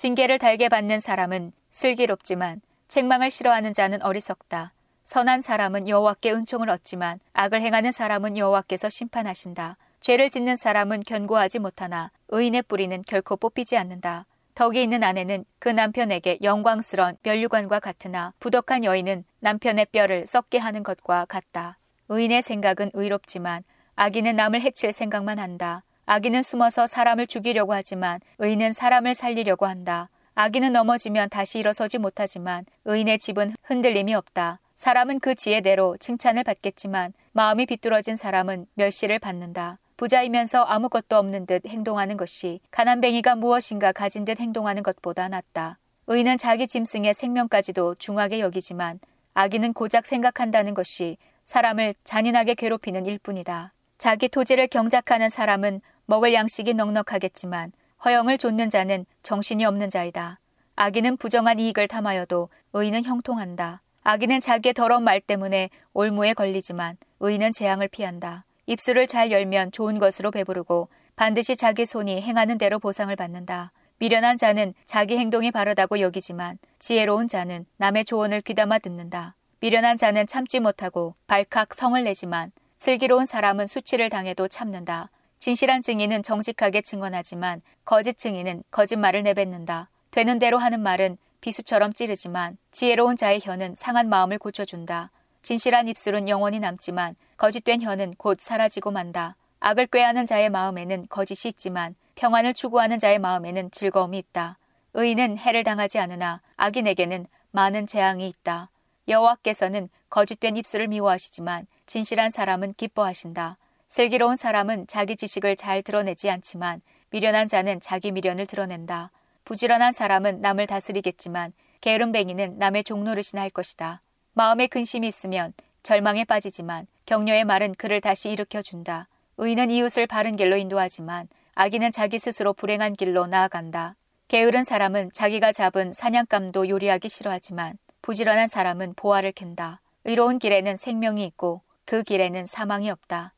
징계를 달게 받는 사람은 슬기롭지만 책망을 싫어하는 자는 어리석다. 선한 사람은 여호와께 은총을 얻지만 악을 행하는 사람은 여호와께서 심판하신다. 죄를 짓는 사람은 견고하지 못하나 의인의 뿌리는 결코 뽑히지 않는다. 덕이 있는 아내는 그 남편에게 영광스런 멸류관과 같으나 부덕한 여인은 남편의 뼈를 썩게 하는 것과 같다. 의인의 생각은 의롭지만 악인은 남을 해칠 생각만 한다. 악인은 숨어서 사람을 죽이려고 하지만 의인은 사람을 살리려고 한다. 악인은 넘어지면 다시 일어서지 못하지만 의인의 집은 흔들림이 없다. 사람은 그 지혜대로 칭찬을 받겠지만 마음이 비뚤어진 사람은 멸시를 받는다. 부자이면서 아무것도 없는 듯 행동하는 것이 가난뱅이가 무엇인가 가진 듯 행동하는 것보다 낫다. 의인은 자기 짐승의 생명까지도 중하게 여기지만 악인은 고작 생각한다는 것이 사람을 잔인하게 괴롭히는 일뿐이다. 자기 토지를 경작하는 사람은 먹을 양식이 넉넉하겠지만 허영을 좇는 자는 정신이 없는 자이다. 악인은 부정한 이익을 탐하여도 의인은 형통한다. 악인은 자기의 더러운 말 때문에 올무에 걸리지만 의인은 재앙을 피한다. 입술을 잘 열면 좋은 것으로 배부르고 반드시 자기 손이 행하는 대로 보상을 받는다. 미련한 자는 자기 행동이 바르다고 여기지만 지혜로운 자는 남의 조언을 귀담아 듣는다. 미련한 자는 참지 못하고 발칵 성을 내지만 슬기로운 사람은 수치를 당해도 참는다. 진실한 증인은 정직하게 증언하지만 거짓 증인은 거짓말을 내뱉는다. 되는 대로 하는 말은 비수처럼 찌르지만 지혜로운 자의 혀는 상한 마음을 고쳐준다. 진실한 입술은 영원히 남지만 거짓된 혀는 곧 사라지고 만다. 악을 꾀하는 자의 마음에는 거짓이 있지만 평안을 추구하는 자의 마음에는 즐거움이 있다. 의인은 해를 당하지 않으나 악인에게는 많은 재앙이 있다. 여호와께서는 거짓된 입술을 미워하시지만 진실한 사람은 기뻐하신다. 슬기로운 사람은 자기 지식을 잘 드러내지 않지만 미련한 자는 자기 미련을 드러낸다. 부지런한 사람은 남을 다스리겠지만 게으름뱅이는 남의 종노릇이나 할 것이다. 마음에 근심이 있으면 절망에 빠지지만 격려의 말은 그를 다시 일으켜 준다. 의인은 이웃을 바른 길로 인도하지만 악인은 자기 스스로 불행한 길로 나아간다. 게으른 사람은 자기가 잡은 사냥감도 요리하기 싫어하지만 부지런한 사람은 보화를 캔다. 의로운 길에는 생명이 있고 그 길에는 사망이 없다.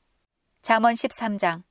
잠언 13장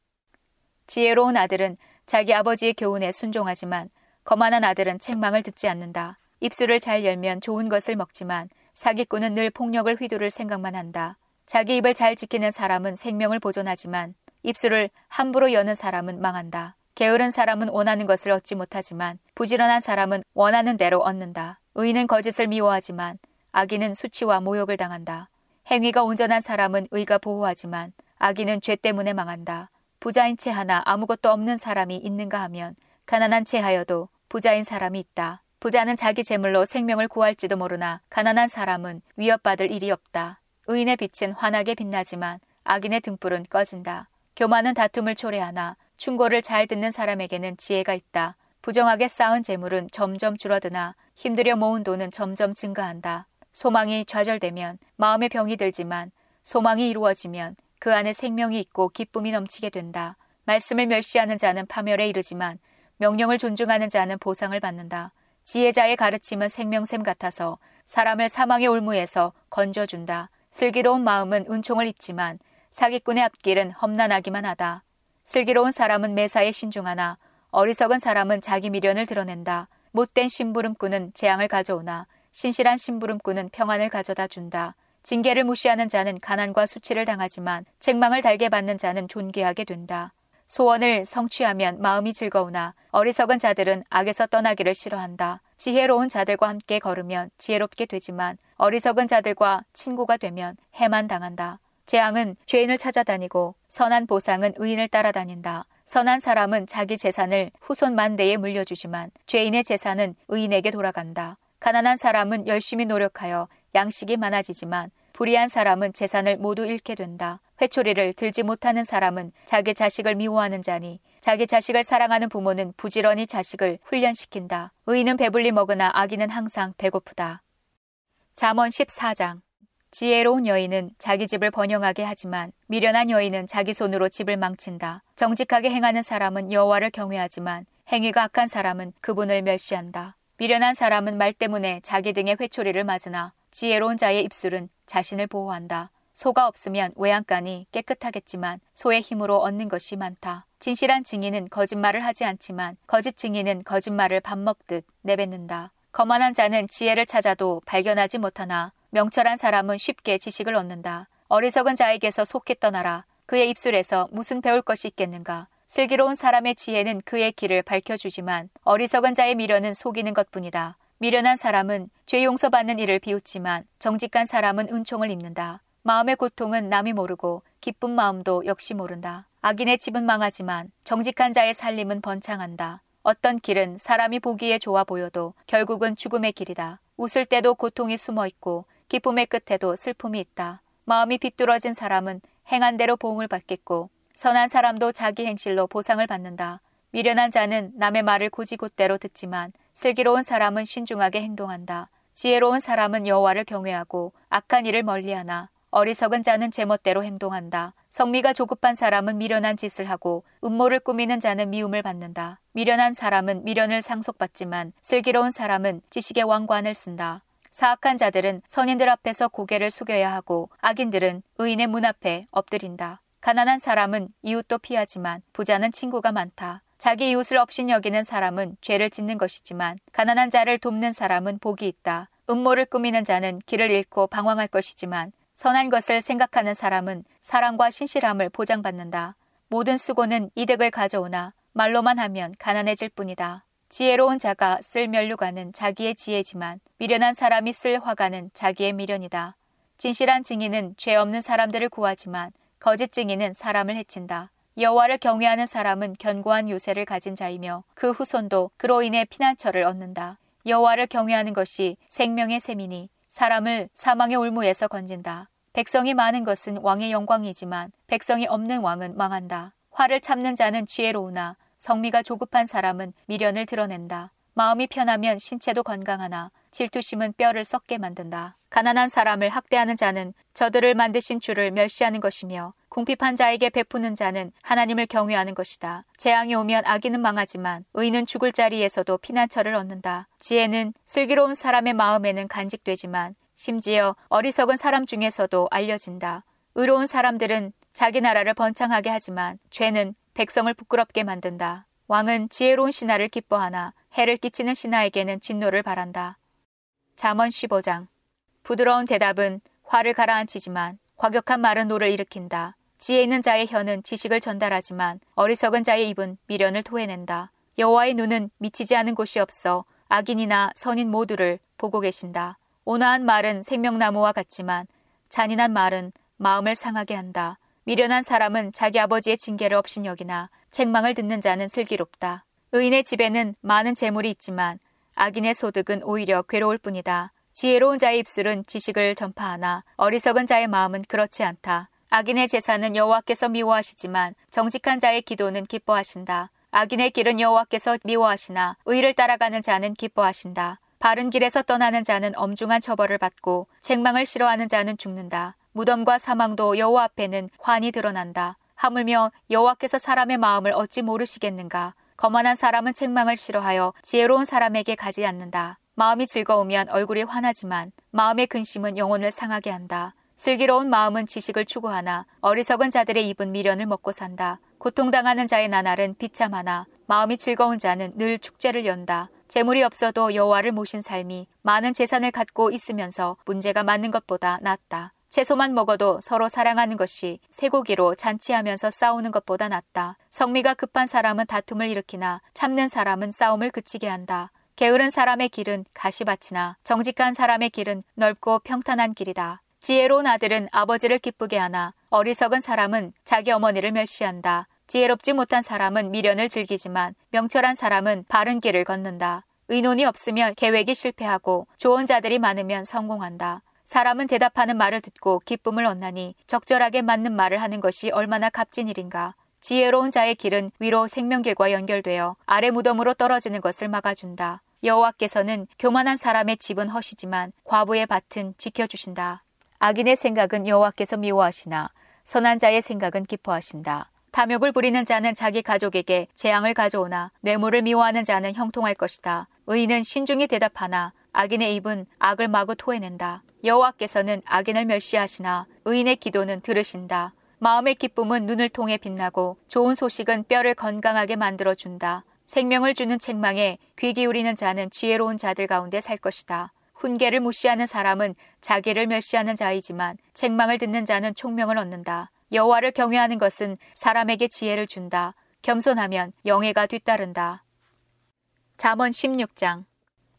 지혜로운 아들은 자기 아버지의 교훈에 순종하지만 거만한 아들은 책망을 듣지 않는다. 입술을 잘 열면 좋은 것을 먹지만 사기꾼은 늘 폭력을 휘두를 생각만 한다. 자기 입을 잘 지키는 사람은 생명을 보존하지만 입술을 함부로 여는 사람은 망한다. 게으른 사람은 원하는 것을 얻지 못하지만 부지런한 사람은 원하는 대로 얻는다. 의인은 거짓을 미워하지만 악인은 수치와 모욕을 당한다. 행위가 온전한 사람은 의가 보호하지만 악인은 죄 때문에 망한다. 부자인 채 하나 아무것도 없는 사람이 있는가 하면 가난한 채 하여도 부자인 사람이 있다. 부자는 자기 재물로 생명을 구할지도 모르나 가난한 사람은 위협받을 일이 없다. 의인의 빛은 환하게 빛나지만 악인의 등불은 꺼진다. 교만은 다툼을 초래하나 충고를 잘 듣는 사람에게는 지혜가 있다. 부정하게 쌓은 재물은 점점 줄어드나 힘들여 모은 돈은 점점 증가한다. 소망이 좌절되면 마음의 병이 들지만 소망이 이루어지면 그 안에 생명이 있고 기쁨이 넘치게 된다. 말씀을 멸시하는 자는 파멸에 이르지만 명령을 존중하는 자는 보상을 받는다. 지혜자의 가르침은 생명샘 같아서 사람을 사망의 올무에서 건져준다. 슬기로운 마음은 은총을 입지만 사기꾼의 앞길은 험난하기만 하다. 슬기로운 사람은 매사에 신중하나 어리석은 사람은 자기 미련을 드러낸다. 못된 심부름꾼은 재앙을 가져오나 신실한 심부름꾼은 평안을 가져다 준다. 징계를 무시하는 자는 가난과 수치를 당하지만 책망을 달게 받는 자는 존귀하게 된다. 소원을 성취하면 마음이 즐거우나 어리석은 자들은 악에서 떠나기를 싫어한다. 지혜로운 자들과 함께 걸으면 지혜롭게 되지만 어리석은 자들과 친구가 되면 해만 당한다. 재앙은 죄인을 찾아다니고 선한 보상은 의인을 따라다닌다. 선한 사람은 자기 재산을 후손 만대에 물려주지만 죄인의 재산은 의인에게 돌아간다. 가난한 사람은 열심히 노력하여 양식이 많아지지만 불의한 사람은 재산을 모두 잃게 된다. 회초리를 들지 못하는 사람은 자기 자식을 미워하는 자니 자기 자식을 사랑하는 부모는 부지런히 자식을 훈련시킨다. 의인은 배불리 먹으나 악인은 항상 배고프다. 잠언 14장 지혜로운 여인은 자기 집을 번영하게 하지만 미련한 여인은 자기 손으로 집을 망친다. 정직하게 행하는 사람은 여호와를 경외하지만 행위가 악한 사람은 그분을 멸시한다. 미련한 사람은 말 때문에 자기 등에 회초리를 맞으나 지혜로운 자의 입술은 자신을 보호한다. 소가 없으면 외양간이 깨끗하겠지만 소의 힘으로 얻는 것이 많다. 진실한 증인은 거짓말을 하지 않지만 거짓 증인은 거짓말을 밥 먹듯 내뱉는다. 거만한 자는 지혜를 찾아도 발견하지 못하나 명철한 사람은 쉽게 지식을 얻는다. 어리석은 자에게서 속히 떠나라. 그의 입술에서 무슨 배울 것이 있겠는가. 슬기로운 사람의 지혜는 그의 길을 밝혀주지만 어리석은 자의 미련은 속이는 것뿐이다. 미련한 사람은 죄 용서받는 일을 비웃지만 정직한 사람은 은총을 입는다. 마음의 고통은 남이 모르고 기쁜 마음도 역시 모른다. 악인의 집은 망하지만 정직한 자의 살림은 번창한다. 어떤 길은 사람이 보기에 좋아 보여도 결국은 죽음의 길이다. 웃을 때도 고통이 숨어 있고 기쁨의 끝에도 슬픔이 있다. 마음이 비뚤어진 사람은 행한 대로 보응을 받겠고 선한 사람도 자기 행실로 보상을 받는다. 미련한 자는 남의 말을 고지곳대로 듣지만 슬기로운 사람은 신중하게 행동한다. 지혜로운 사람은 여호와를 경외하고 악한 일을 멀리하나 어리석은 자는 제멋대로 행동한다. 성미가 조급한 사람은 미련한 짓을 하고 음모를 꾸미는 자는 미움을 받는다. 미련한 사람은 미련을 상속받지만 슬기로운 사람은 지식의 왕관을 쓴다. 사악한 자들은 선인들 앞에서 고개를 숙여야 하고 악인들은 의인의 문 앞에 엎드린다. 가난한 사람은 이웃도 피하지만 부자는 친구가 많다. 자기 이웃을 업신여기는 사람은 죄를 짓는 것이지만 가난한 자를 돕는 사람은 복이 있다. 음모를 꾸미는 자는 길을 잃고 방황할 것이지만 선한 것을 생각하는 사람은 사랑과 신실함을 보장받는다. 모든 수고는 이득을 가져오나 말로만 하면 가난해질 뿐이다. 지혜로운 자가 쓸 면류관은 자기의 지혜지만 미련한 사람이 쓸 화관은 자기의 미련이다. 진실한 증인은 죄 없는 사람들을 구하지만 거짓 증인은 사람을 해친다. 여호와를 경외하는 사람은 견고한 요새를 가진 자이며 그 후손도 그로 인해 피난처를 얻는다. 여호와를 경외하는 것이 생명의 셈이니 사람을 사망의 올무에서 건진다. 백성이 많은 것은 왕의 영광이지만 백성이 없는 왕은 망한다. 화를 참는 자는 지혜로우나 성미가 조급한 사람은 미련을 드러낸다. 마음이 편하면 신체도 건강하나 질투심은 뼈를 썩게 만든다. 가난한 사람을 학대하는 자는 저들을 만드신 주를 멸시하는 것이며 궁핍한 자에게 베푸는 자는 하나님을 경외하는 것이다. 재앙이 오면 악인은 망하지만 의는 죽을 자리에서도 피난처를 얻는다. 지혜는 슬기로운 사람의 마음에는 간직되지만 심지어 어리석은 사람 중에서도 알려진다. 의로운 사람들은 자기 나라를 번창하게 하지만 죄는 백성을 부끄럽게 만든다. 왕은 지혜로운 신하를 기뻐하나 해를 끼치는 신하에게는 진노를 바란다. 잠언 15장 부드러운 대답은 화를 가라앉히지만 과격한 말은 노를 일으킨다. 지혜 있는 자의 혀는 지식을 전달하지만 어리석은 자의 입은 미련을 토해낸다. 여호와의 눈은 미치지 않은 곳이 없어 악인이나 선인 모두를 보고 계신다. 온화한 말은 생명나무와 같지만 잔인한 말은 마음을 상하게 한다. 미련한 사람은 자기 아버지의 징계를 업신여기나 책망을 듣는 자는 슬기롭다. 의인의 집에는 많은 재물이 있지만 악인의 소득은 오히려 괴로울 뿐이다. 지혜로운 자의 입술은 지식을 전파하나 어리석은 자의 마음은 그렇지 않다. 악인의 제사는 여호와께서 미워하시지만 정직한 자의 기도는 기뻐하신다. 악인의 길은 여호와께서 미워하시나 의를 따라가는 자는 기뻐하신다. 바른 길에서 떠나는 자는 엄중한 처벌을 받고 책망을 싫어하는 자는 죽는다. 무덤과 사망도 여호와 앞에는 환히 드러난다. 하물며 여호와께서 사람의 마음을 어찌 모르시겠는가? 거만한 사람은 책망을 싫어하여 지혜로운 사람에게 가지 않는다. 마음이 즐거우면 얼굴이 환하지만 마음의 근심은 영혼을 상하게 한다. 슬기로운 마음은 지식을 추구하나 어리석은 자들의 입은 미련을 먹고 산다. 고통당하는 자의 나날은 비참하나 마음이 즐거운 자는 늘 축제를 연다. 재물이 없어도 여호와를 모신 삶이 많은 재산을 갖고 있으면서 문제가 많은 것보다 낫다. 채소만 먹어도 서로 사랑하는 것이 쇠고기로 잔치하면서 싸우는 것보다 낫다. 성미가 급한 사람은 다툼을 일으키나 참는 사람은 싸움을 그치게 한다. 게으른 사람의 길은 가시밭이나 정직한 사람의 길은 넓고 평탄한 길이다. 지혜로운 아들은 아버지를 기쁘게 하나 어리석은 사람은 자기 어머니를 멸시한다. 지혜롭지 못한 사람은 미련을 즐기지만 명철한 사람은 바른 길을 걷는다. 의논이 없으면 계획이 실패하고 좋은 자들이 많으면 성공한다. 사람은 대답하는 말을 듣고 기쁨을 얻나니 적절하게 맞는 말을 하는 것이 얼마나 값진 일인가. 지혜로운 자의 길은 위로 생명길과 연결되어 아래 무덤으로 떨어지는 것을 막아준다. 여호와께서는 교만한 사람의 집은 허시지만 과부의 밭은 지켜주신다. 악인의 생각은 여호와께서 미워하시나 선한 자의 생각은 기뻐하신다. 탐욕을 부리는 자는 자기 가족에게 재앙을 가져오나 뇌물을 미워하는 자는 형통할 것이다. 의인은 신중히 대답하나 악인의 입은 악을 마구 토해낸다. 여호와께서는 악인을 멸시하시나 의인의 기도는 들으신다. 마음의 기쁨은 눈을 통해 빛나고 좋은 소식은 뼈를 건강하게 만들어 준다. 생명을 주는 책망에 귀 기울이는 자는 지혜로운 자들 가운데 살 것이다. 훈계를 무시하는 사람은 자기를 멸시하는 자이지만 책망을 듣는 자는 총명을 얻는다. 여호와를 경외하는 것은 사람에게 지혜를 준다. 겸손하면 영예가 뒤따른다. 잠언 16장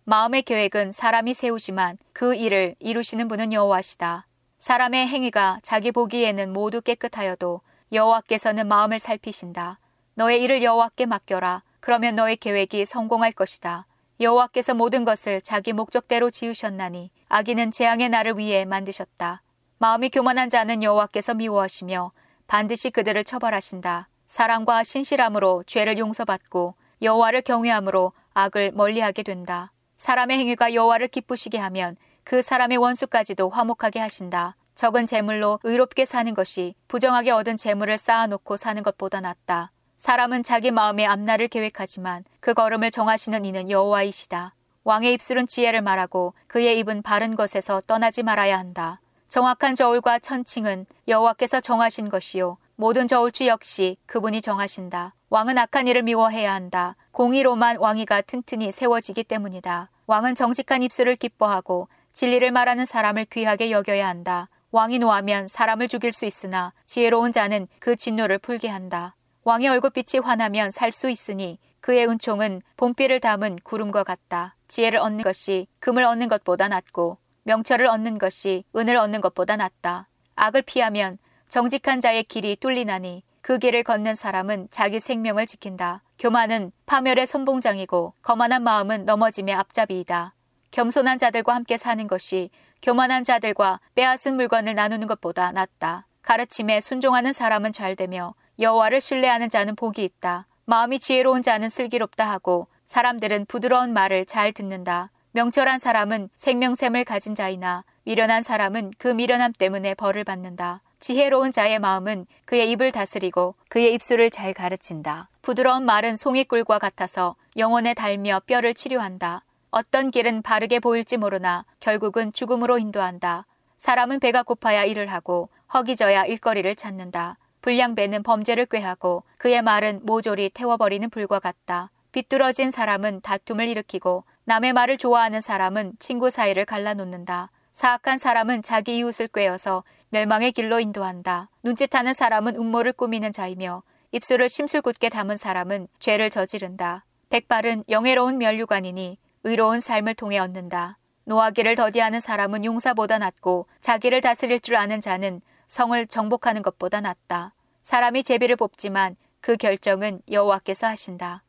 마음의 계획은 사람이 세우지만 그 일을 이루시는 분은 여호와시다. 사람의 행위가 자기 보기에는 모두 깨끗하여도 여호와께서는 마음을 살피신다. 너의 일을 여호와께 맡겨라. 그러면 너의 계획이 성공할 것이다. 여호와께서 모든 것을 자기 목적대로 지으셨나니 악인은 재앙의 날을 위해 만드셨다. 마음이 교만한 자는 여호와께서 미워하시며 반드시 그들을 처벌하신다. 사랑과 신실함으로 죄를 용서받고 여호와를 경외함으로 악을 멀리하게 된다. 사람의 행위가 여호와를 기쁘시게 하면 그 사람의 원수까지도 화목하게 하신다. 적은 재물로 의롭게 사는 것이 부정하게 얻은 재물을 쌓아놓고 사는 것보다 낫다. 사람은 자기 마음의 앞날을 계획하지만 그 걸음을 정하시는 이는 여호와이시다. 왕의 입술은 지혜를 말하고 그의 입은 바른 것에서 떠나지 말아야 한다. 정확한 저울과 천칭은 여호와께서 정하신 것이요 모든 저울추 역시 그분이 정하신다. 왕은 악한 일을 미워해야 한다. 공의로만 왕위가 튼튼히 세워지기 때문이다. 왕은 정직한 입술을 기뻐하고 진리를 말하는 사람을 귀하게 여겨야 한다. 왕이 노하면 사람을 죽일 수 있으나 지혜로운 자는 그 진노를 풀게 한다. 왕의 얼굴빛이 환하면 살 수 있으니 그의 은총은 봄비를 담은 구름과 같다. 지혜를 얻는 것이 금을 얻는 것보다 낫고 명철을 얻는 것이 은을 얻는 것보다 낫다. 악을 피하면 정직한 자의 길이 뚫리나니 그 길을 걷는 사람은 자기 생명을 지킨다. 교만은 파멸의 선봉장이고 거만한 마음은 넘어짐의 앞잡이이다. 겸손한 자들과 함께 사는 것이 교만한 자들과 빼앗은 물건을 나누는 것보다 낫다. 가르침에 순종하는 사람은 잘되며 여호와를 신뢰하는 자는 복이 있다. 마음이 지혜로운 자는 슬기롭다 하고 사람들은 부드러운 말을 잘 듣는다. 명철한 사람은 생명샘을 가진 자이나 미련한 사람은 그 미련함 때문에 벌을 받는다. 지혜로운 자의 마음은 그의 입을 다스리고 그의 입술을 잘 가르친다. 부드러운 말은 송이꿀과 같아서 영혼에 달며 뼈를 치료한다. 어떤 길은 바르게 보일지 모르나 결국은 죽음으로 인도한다. 사람은 배가 고파야 일을 하고 허기져야 일거리를 찾는다. 불량배는 범죄를 꾀하고 그의 말은 모조리 태워버리는 불과 같다. 비뚤어진 사람은 다툼을 일으키고 남의 말을 좋아하는 사람은 친구 사이를 갈라놓는다. 사악한 사람은 자기 이웃을 꾀어서 멸망의 길로 인도한다. 눈짓하는 사람은 음모를 꾸미는 자이며 입술을 심술궂게 담은 사람은 죄를 저지른다. 백발은 영예로운 면류관이니 의로운 삶을 통해 얻는다. 노하기를 더디하는 사람은 용사보다 낫고 자기를 다스릴 줄 아는 자는 성을 정복하는 것보다 낫다. 사람이 제비를 뽑지만 그 결정은 여호와께서 하신다.